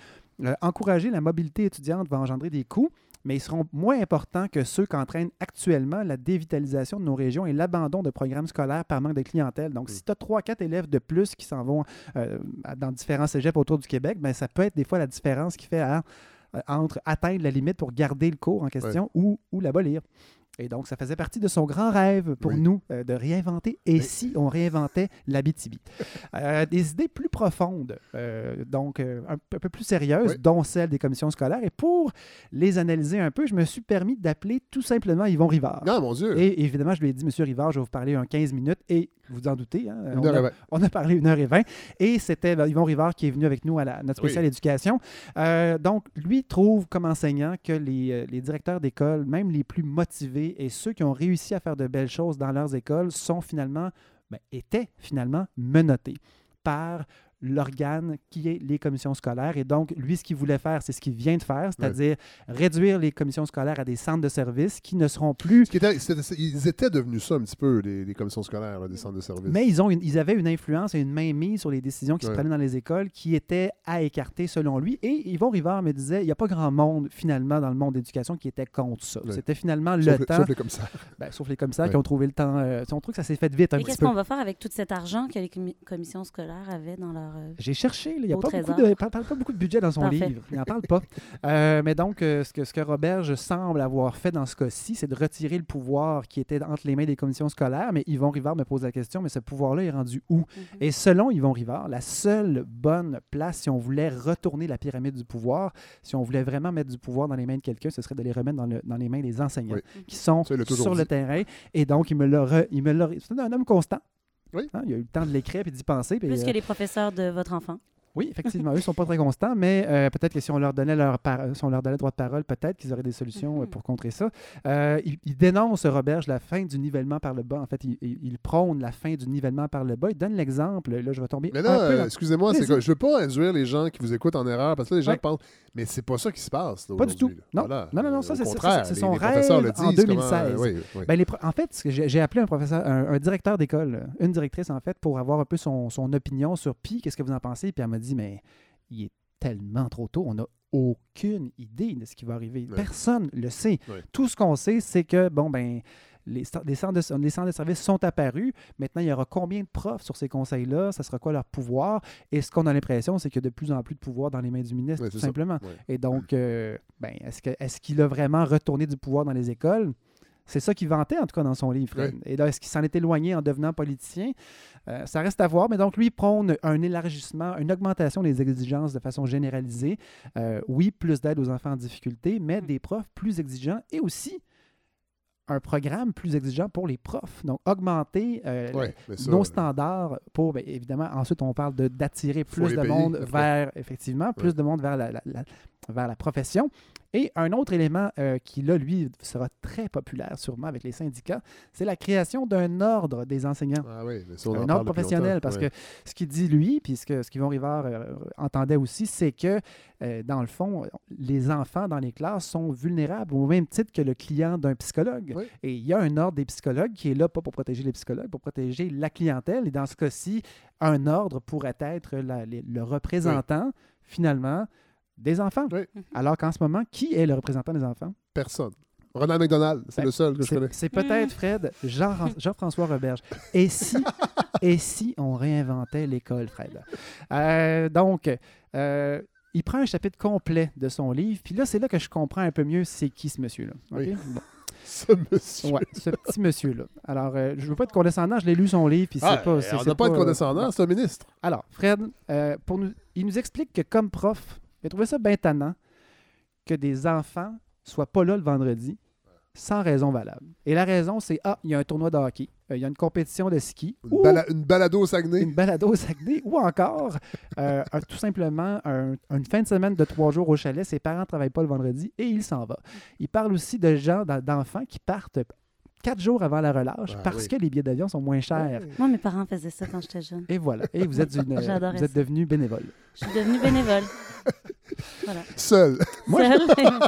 Euh, encourager la mobilité étudiante va engendrer des coûts, mais ils seront moins importants que ceux qu'entraîne actuellement la dévitalisation de nos régions et l'abandon de programmes scolaires par manque de clientèle. Donc, si tu as 3-4 élèves de plus qui s'en vont euh, dans différents cégeps autour du Québec, ben, ça peut être des fois la différence qui fait à- euh, entre atteindre la limite pour garder le cours en question ou, ou l'abolir. Et donc, ça faisait partie de son grand rêve pour Oui. nous euh, de réinventer. Et si on réinventait l'Abitibi? Euh, des idées plus profondes, euh, donc euh, un, peu- un peu plus sérieuses, Oui. dont celle des commissions scolaires. Et pour les analyser un peu, je me suis permis d'appeler tout simplement Yvon Rivard. Ah, mon Dieu. Et évidemment, je lui ai dit, Monsieur Rivard, je vais vous parler un 15 minutes. Et vous en doutez, hein, on, a, on a parlé une heure et vingt. Et c'était ben, Yvon Rivard qui est venu avec nous à la, notre spéciale éducation. Donc, lui trouve comme enseignant que les, les directeurs d'école, même les plus motivés et ceux qui ont réussi à faire de belles choses dans leurs écoles, sont finalement, ben, étaient finalement menottés par l'organe qui est les commissions scolaires. Et donc, lui, ce qu'il voulait faire, c'est ce qu'il vient de faire, c'est-à-dire réduire les commissions scolaires à des centres de services qui ne seront plus Ce qui était- c'était- ils étaient devenus ça un petit peu, les, les commissions scolaires, là, des centres de services. mais ils, ont une- ils avaient une influence et une main mise sur les décisions qui se prenaient dans les écoles qui étaient à écarter selon lui. Et Yvon Rivard me disait, il n'y a pas grand monde finalement dans le monde d'éducation qui était contre ça. C'était finalement le Sauf, le- temps, sauf les commissaires. ben, sauf les commissaires qui ont trouvé le temps. euh, on trouve que ça s'est fait vite un Et petit qu'est-ce qu'on va faire avec tout cet argent que les commi- commissions scolaires avaient dans leur. Euh, J'ai cherché, là, il n'y a Au pas beaucoup, trésor. de, il parle pas beaucoup de budget dans son Parfait. livre. Il n'en parle pas. Euh, mais donc, euh, ce, que, ce que Roberge semble avoir fait dans ce cas-ci, c'est de retirer le pouvoir qui était entre les mains des commissions scolaires. Mais Yvon Rivard me pose la question, mais ce pouvoir-là est rendu où? Et selon Yvon Rivard, la seule bonne place, si on voulait retourner la pyramide du pouvoir, si on voulait vraiment mettre du pouvoir dans les mains de quelqu'un, ce serait de les remettre dans, le- dans les mains des enseignants Oui. qui sont Ça, sur le terrain. Et donc, il me l'a... re- il me l'a- C'est un homme constant. Oui. Hein, il a eu le temps de l'écrire et d'y penser. Plus euh, que les professeurs de votre enfant. Oui, effectivement, eux ne sont pas très constants, mais euh, peut-être que si on leur donnait leur par- si on leur donnait droit de parole, peut-être qu'ils auraient des solutions euh, Mhm. pour contrer ça. Euh, il, il dénonce, Roberge, la fin du nivellement par le bas. En fait, il, il- il prône la fin du nivellement par le bas. Il donne l'exemple. Là, je vais tomber Mais là, euh, excusez-moi, c'est Vas-y. que je veux pas induire les gens qui vous écoutent en erreur, parce que là, les gens Ouais. pensent, mais c'est pas ça qui se passe. là, Pas du tout. Non. Voilà. Non, non, non, ça, c'est- son les professeurs le rêve en disent, comment- 2016. oui, oui. Ben, les pro- en fait, j'ai appelé un professeur, un, un directeur d'école, une directrice en fait, pour avoir un peu son, son opinion sur Pi, qu'est-ce que vous en pensez? Puis elle m'a dit, mais il est tellement trop tôt, on n'a aucune idée de ce qui va arriver. Personne le sait. Tout ce qu'on sait, c'est que, bon, ben, les, centres de, les centres de services sont apparus. Maintenant, il y aura combien de profs sur ces conseils-là? Ça sera quoi leur pouvoir? Et ce qu'on a l'impression, c'est qu'il y a de plus en plus de pouvoir dans les mains du ministre, tout simplement. Et donc, euh, ben, est-ce qu'il a vraiment retourné du pouvoir dans les écoles? C'est ça qu'il vantait, en tout cas, dans son livre. Fred. Et là, est-ce qu'il s'en est éloigné en devenant politicien? Euh, ça reste à voir. Mais donc, lui, prône un élargissement, une augmentation des exigences de façon généralisée. Euh, oui, plus d'aide aux enfants en difficulté, mais des profs plus exigeants et aussi un programme plus exigeant pour les profs. Donc, augmenter euh, Ouais, mais ça, nos standards pour, bien, évidemment, ensuite, on parle d'attirer plus de monde vers, effectivement, plus Ouais. de monde vers la, la- la- vers la profession. Et un autre élément euh, qui, là, lui, sera très populaire sûrement avec les syndicats, c'est la création d'un ordre des enseignants. Ah oui, mais ça, on en un ordre professionnel, parce ouais. que ce qu'il dit, lui, puis ce que ce qu'Yvon Rivard euh, entendait aussi, c'est que, euh, dans le fond, les enfants dans les classes sont vulnérables au même titre que le client d'un psychologue. Oui. Et il y a un ordre des psychologues qui est là, pas pour protéger les psychologues, pour protéger la clientèle. Et dans ce cas-ci, un ordre pourrait être la- les- le représentant, finalement, des enfants. Oui. Alors qu'en ce moment, qui est le représentant des enfants? Personne. Ronald McDonald, c'est Ben, le seul que je connais. C'est peut-être, Fred, Jean- Jean-François Roberge. Et si, et si on réinventait l'école, Fred? Euh, donc, euh, il prend un chapitre complet de son livre, puis là, c'est là que je comprends un peu mieux c'est qui ce monsieur-là. Oui. Bon. Ce monsieur. Ouais, ce petit monsieur-là. Alors, euh, je veux pas être condescendant, je l'ai lu son livre, puis c'est Ah, pas... on n'a pas de euh, condescendant, c'est un ministre. alors, Fred, euh, pour nous, il nous explique que comme prof, a trouvé ça bien tannant que des enfants soient pas là le vendredi sans raison valable. Et la raison, c'est Ah, il y a un tournoi de hockey, euh, il y a une compétition de ski, Une, ou bala- une balado au Saguenay. une balado au Saguenay, ou encore euh, un- tout simplement un- une fin de semaine de trois jours au chalet. Ses parents ne travaillent pas le vendredi et il s'en va. Il parle aussi de gens, d'en- d'enfants qui partent quatre jours avant la relâche Ah, parce oui. que les billets d'avion sont moins chers. Moi, mes parents faisaient ça quand j'étais jeune. Et voilà. Et vous êtes, une, vous êtes ça. devenu bénévole. Je suis devenue bénévole. Voilà. Seul. Moi, Seul.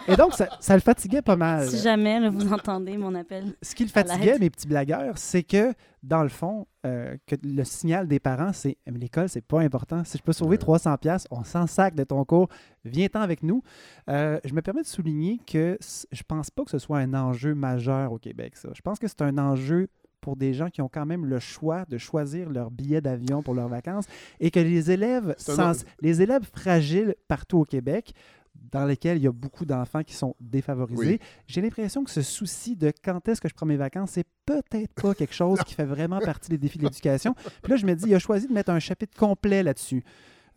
Et donc, ça, ça le fatiguait pas mal. Si jamais là, vous entendez mon appel. Ce qui le fatiguait, mes petits blagueurs, c'est que, dans le fond, euh, que le signal des parents, c'est Mais l'école, c'est pas important. Si je peux sauver 300 pièces, on s'en sac de ton cours. Viens-t'en avec nous. Euh, je me permets de souligner que je pense pas que ce soit un enjeu majeur au Québec, ça. Je pense que c'est un enjeu pour des gens qui ont quand même le choix de choisir leur billet d'avion pour leurs vacances et que les élèves, sans- les élèves fragiles partout au Québec, dans lesquels il y a beaucoup d'enfants qui sont défavorisés, Oui. j'ai l'impression que ce souci de quand est-ce que je prends mes vacances, c'est peut-être pas quelque chose qui fait vraiment partie des défis de l'éducation. Puis là, je me dis, il a choisi de mettre un chapitre complet là-dessus.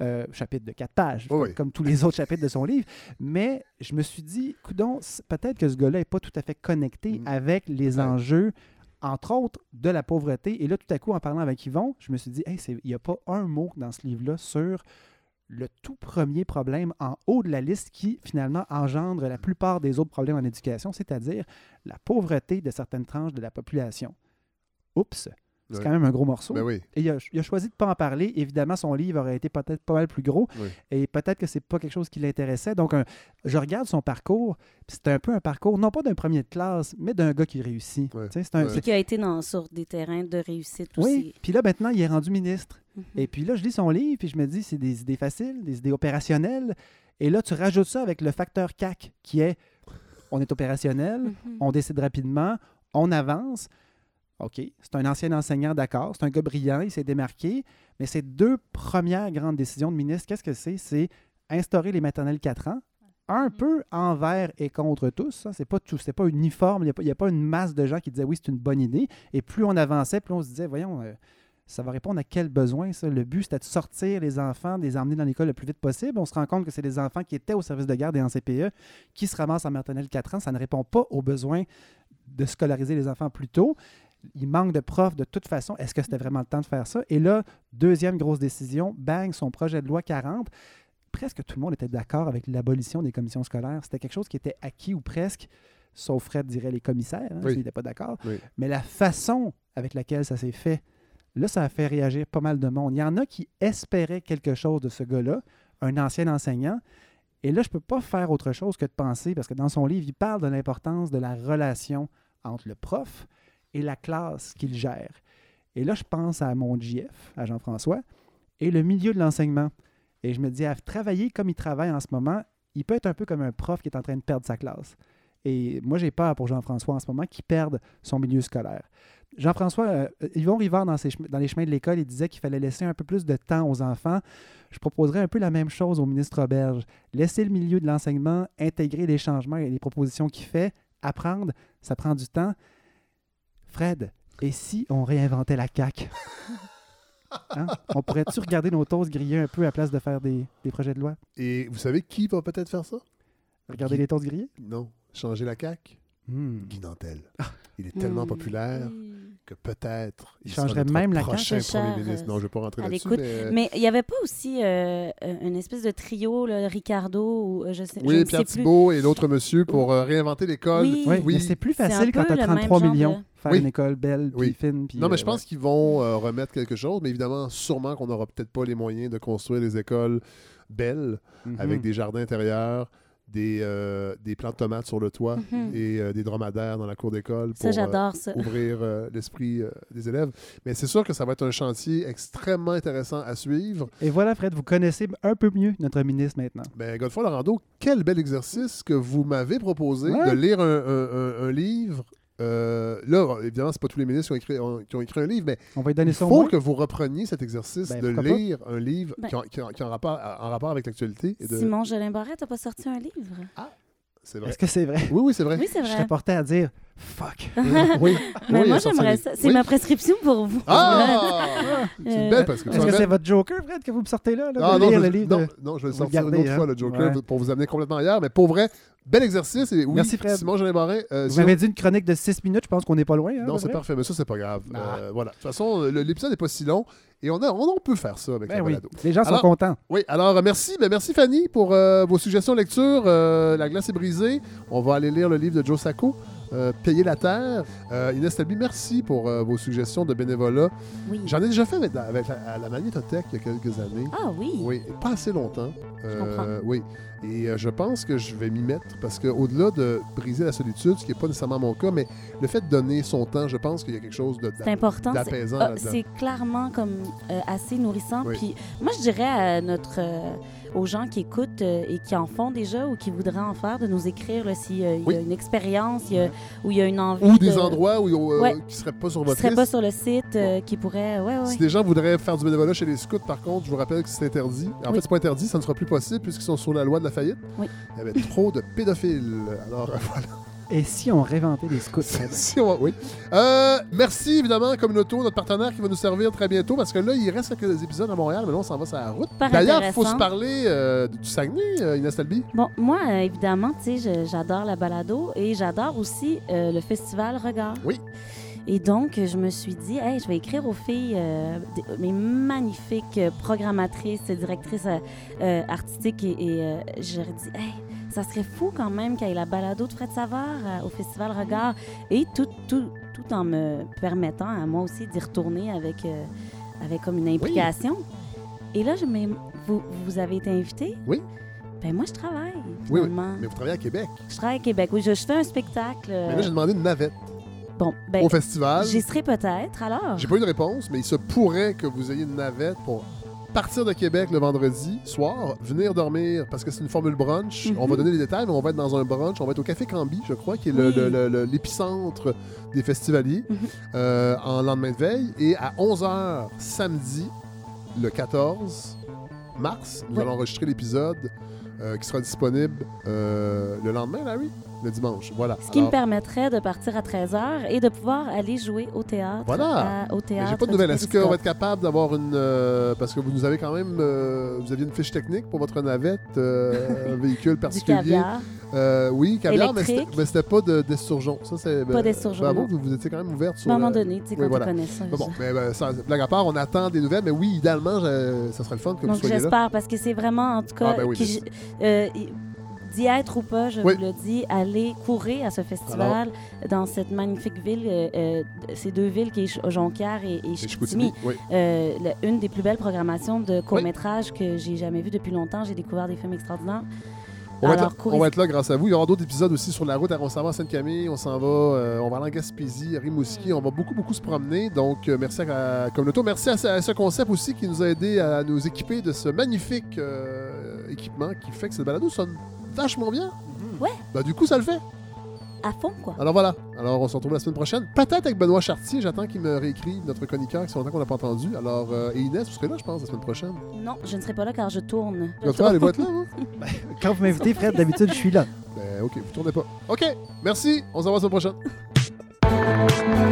Euh, chapitre de quatre pages, oui. comme tous les autres chapitres de son livre. Mais je me suis dit, coudon, peut-être que ce gars-là n'est pas tout à fait connecté Mm. avec les enjeux, entre autres, de la pauvreté. Et là, tout à coup, en parlant avec Yvon, je me suis dit, hey, il n'y a pas un mot dans ce livre-là sur le tout premier problème en haut de la liste qui, finalement, engendre la plupart des autres problèmes en éducation, c'est-à-dire la pauvreté de certaines tranches de la population. Oups! C'est Ouais. quand même un gros morceau. Ben oui. Et il a, il a choisi de ne pas en parler. Évidemment, son livre aurait été peut-être pas mal plus gros. Oui. Et peut-être que c'est pas quelque chose qui l'intéressait. Donc, un- je regarde son parcours. puis C'est un peu un parcours, non pas d'un premier de classe, mais d'un gars qui réussit. Ouais. Tu sais, c'est un- Qui a été dans, sur des terrains de réussite oui. aussi. Puis là, maintenant, il est rendu ministre. Mhm. Et puis là, je lis son livre, puis je me dis, c'est des idées faciles, des idées opérationnelles. Et là, tu rajoutes ça avec le facteur CAC, qui est on est opérationnel, Mhm. on décide rapidement, on avance. OK, c'est un ancien enseignant, d'accord, c'est un gars brillant, il s'est démarqué, mais ces deux premières grandes décisions de ministre, qu'est-ce que c'est? C'est instaurer les maternelles 4 ans, un peu envers et contre tous. hein. C'est pas tout, c'est pas uniforme, il n'y a, pas- a une masse de gens qui disaient oui, c'est une bonne idée. Et plus on avançait, plus on se disait, voyons, euh, ça va répondre à quel besoin, ça? Le but, c'était de sortir les enfants, de les emmener dans l'école le plus vite possible. On se rend compte que c'est des enfants qui étaient au service de garde et en CPE qui se ramassent en maternelle 4 ans. Ça ne répond pas aux besoins de scolariser les enfants plus tôt. Il manque de profs de toute façon. Est-ce que c'était vraiment le temps de faire ça? Et là, deuxième grosse décision, bang, son projet de loi 40. Presque tout le monde était d'accord avec l'abolition des commissions scolaires. C'était quelque chose qui était acquis ou presque, sauf Fred dirait les commissaires, hein, Oui. pas d'accord. Oui. Mais la façon avec laquelle ça s'est fait, là, ça a fait réagir pas mal de monde. Il y en a qui espéraient quelque chose de ce gars-là, un ancien enseignant. Et là, je ne peux pas faire autre chose que de penser, parce que dans son livre, il parle de l'importance de la relation entre le prof et la classe qu'il gère. Et là, je pense à mon GF, à Jean-François, et le milieu de l'enseignement. Et je me dis, à travailler comme il travaille en ce moment, il peut être un peu comme un prof qui est en train de perdre sa classe. Et moi, j'ai peur pour Jean-François en ce moment qu'il perde son milieu scolaire. Jean-François, euh, Yvon Rivard, dans, dans les chemins de l'école, il disait qu'il fallait laisser un peu plus de temps aux enfants. Je proposerais un peu la même chose au ministre Auberge. Laisser le milieu de l'enseignement, intégrer les changements et les propositions qu'il fait, apprendre, ça prend du temps. Fred, et si on réinventait la CAQ? Hein? On pourrait-tu regarder nos toasts grillés un peu à place de faire des, des projets de loi? Et vous savez qui va peut-être faire ça? Regarder Qui- les toasts grillés? Non. Changer la CAQ? Hmm. Guy Nantel. Il est tellement Hmm. populaire que peut-être Il changerait même la prochain premier ministre. euh, Non, je ne vais pas rentrer là-dessus. l'écoute. Mais... Mais il n'y avait pas aussi euh, euh, une espèce de trio, là, Ricardo ou euh, je sais, Oui, Pierre sais plus. Thibault et l'autre monsieur pour euh, réinventer l'école. Oui. Oui, c'est plus facile quand tu as le même 33 genre millions. de- Faire Oui. une école belle, puis Oui. fine. Puis, Non, mais euh, je pense qu'ils vont euh, remettre quelque chose, mais évidemment, sûrement qu'on n'aura peut-être pas les moyens de construire des écoles belles ouais. avec Mhm. des jardins intérieurs, des, euh, des plants de tomates sur le toit Mhm. et euh, des dromadaires dans la cour d'école Ça, pour euh, j'adore ça. ouvrir euh, l'esprit euh, des élèves. Mais c'est sûr que ça va être un chantier extrêmement intéressant à suivre. Et voilà, Fred, vous connaissez un peu mieux notre ministre maintenant. Ben, Godefroy Lorando, quel bel exercice que vous m'avez proposé Ouais. de lire un, un- un- un livre. Euh, là, évidemment, c'est pas tous les ministres qui ont écrit, ont- qui ont écrit un livre, mais On va lui donner il faut que vous repreniez cet exercice Ben, de pas? lire un livre Ben- qui, a un rapport, en rapport avec l'actualité. de- Simon Jolin Barrette n'a pas sorti un livre. C'est vrai. Est-ce que c'est vrai? Oui, oui, c'est vrai. Oui, c'est Je vrai. serais porté à dire fuck. oui. Mais Oui, moi, j'aimerais ça. C'est Oui. ma prescription pour vous. Ah! C'est Euh, une belle parce que Est-ce que c'est votre Joker, Fred, que vous me sortez là? là Ah, non, lire je, le non, de- non, je vais sortir le une autre fois, hein? le Joker, Ouais. pour vous amener complètement ailleurs. Mais pour vrai, bel exercice. Et oui, Merci, Fred. Simon Jean Barin. euh, Vous si on- m'avez dit une chronique de 6 minutes, je pense qu'on n'est pas loin. hein, Non, c'est parfait, mais ça, c'est pas grave. Ah. Euh, voilà. De toute façon, l'épisode n'est pas si long et on, a, on, peut faire ça avec Ben la oui, balado. les gens sont Alors- contents. Oui, alors euh, merci. Ben, merci Fanny pour euh, vos suggestions de lecture. Euh, la glace est brisée. On va aller lire le livre de Joe Sacco. Euh, payer la terre. Euh, Inès Talby, merci pour euh, vos suggestions de bénévolat. Oui. J'en ai déjà fait avec la, avec la- à la magnétothèque il y a quelques années. Ah oui. Oui, pas assez longtemps. comprends. oui. Et euh, je pense que je vais m'y mettre parce qu'au-delà de briser la solitude, ce qui n'est pas nécessairement mon cas, mais le fait de donner son temps, je pense qu'il y a quelque chose de, C'est important. c'est- d'apaisant ah. C'est clairement comme euh, assez nourrissant. Oui. Puis moi, je dirais à notre, euh, aux gens qui écoutent euh, et qui en font déjà ou qui voudraient en faire, de nous écrire s'il y a Oui. une expérience, où il y a une envie. Ou des de- endroits où, euh, Ouais. qui ne seraient pas sur qui votre seraient liste. pas sur le site, euh, qui pourraient. Ouais. Si des gens voudraient faire du bénévolat chez les scouts, par contre, je vous rappelle que c'est interdit. En Oui. fait, c'est pas interdit, ça ne sera plus possible puisqu'ils sont sur la loi de la faillite. Oui. Il y avait trop de pédophiles. Alors voilà. Et si on réinventait les scouts? Si on va- oui. Euh, merci évidemment, Communauto, notre partenaire qui va nous servir très bientôt parce que là, il reste quelques épisodes à Montréal, mais là, on s'en va sur la route. D'ailleurs, il faut se intéressant. parler euh, du Saguenay, euh, Inès Talby. Bon, moi, euh, évidemment, tu sais, je- j'adore la balado et j'adore aussi euh, le festival Regard. Oui. Et donc, je me suis dit, hey, je vais écrire aux filles, euh, des- mes magnifiques euh, programmatrices, directrices euh, euh, artistiques, et, et, euh, je leur ai dit, hey, ça serait fou quand même qu'il y ait la balado de Fred Savard euh, au Festival Regard, et tout, tout, tout en me permettant à moi aussi d'y retourner avec, euh, avec comme une implication. Et là, je vous, vous avez été invité? Oui. Ben moi, je travaille, Oui, oui. Mais vous travaillez à Québec. Je travaille à Québec. Oui, je, je fais un spectacle. euh, Mais là, j'ai demandé une navette bon, ben, au festival. J'y serai peut-être, alors? J'ai pas eu de réponse, mais il se pourrait que vous ayez une navette pour partir de Québec le vendredi soir, venir dormir, parce que c'est une formule brunch. Mhm. On va donner les détails, mais on va être dans un brunch. On va être au Café Cambi, je crois, qui est Oui. l'épicentre des festivaliers, Mhm. euh, en lendemain de veille. Et à 11h samedi, le 14 mars, nous Oui. allons enregistrer l'épisode euh, qui sera disponible euh, le lendemain, Larry? Le dimanche. Voilà. Ce qui me permettrait de partir à 13h et de pouvoir aller jouer au théâtre. Voilà. à- au théâtre. J'ai pas de nouvelles. Est-ce qu'on va être capable d'avoir une. euh, parce que vous nous avez quand même. euh, vous aviez une fiche technique pour votre navette, euh, un véhicule particulier. Euh, oui, caviar, mais c'était Électrique. mais c'était pas de- d'esturgeon. Ça, c'est. Pas d'esturgeon, Bravo, vous, vous étiez quand même ouverte sur. À un moment donné, tu sais, Oui, quand voilà. tu connais ça. Bon, mais ben, sans blague à part, on attend des nouvelles, mais oui, idéalement, ça serait le fun que vous Donc, soyez là. j'espère, parce que c'est vraiment, en tout cas, Ah, ben oui, euh, y- d'y être ou pas, je Oui. vous le dis, aller courir à ce festival dans cette magnifique ville, euh, euh, ces deux villes qui est Jonquière et, et Chicoutimi. Oui. Euh, la- une des plus belles programmations de court-métrage que j'ai jamais vu depuis longtemps. J'ai découvert des films extraordinaires. On va, être là, Alors, courez- on va être là grâce à vous. Il y aura d'autres épisodes aussi sur la route. On s'en va à Sainte-Camille, on s'en va, euh, on va aller en Gaspésie, à Rimouski. On va beaucoup, beaucoup se promener. Donc, euh, merci à, à Communauto. Merci à, ce- à ce concept aussi qui nous a aidé à nous équiper de ce magnifique euh, équipement qui fait que cette balado sonne vachement bien. Ouais. Bah, du coup, ça le fait. à fond, quoi. Alors voilà. Alors, on se retrouve la semaine prochaine. Peut-être avec Benoît Chartier. J'attends qu'il me réécrive notre chroniqueur qui fait longtemps qu'on n'a pas entendu. Alors, euh, et Inès, vous serez là, je pense, la semaine prochaine. Non, je ne serai pas là car je tourne. Je Donc, toi, allez-vous être là, hein? Quand vous m'invitez, Fred, d'habitude, je suis là. Ben, OK, vous tournez pas. OK, merci. On se revoit la semaine prochaine.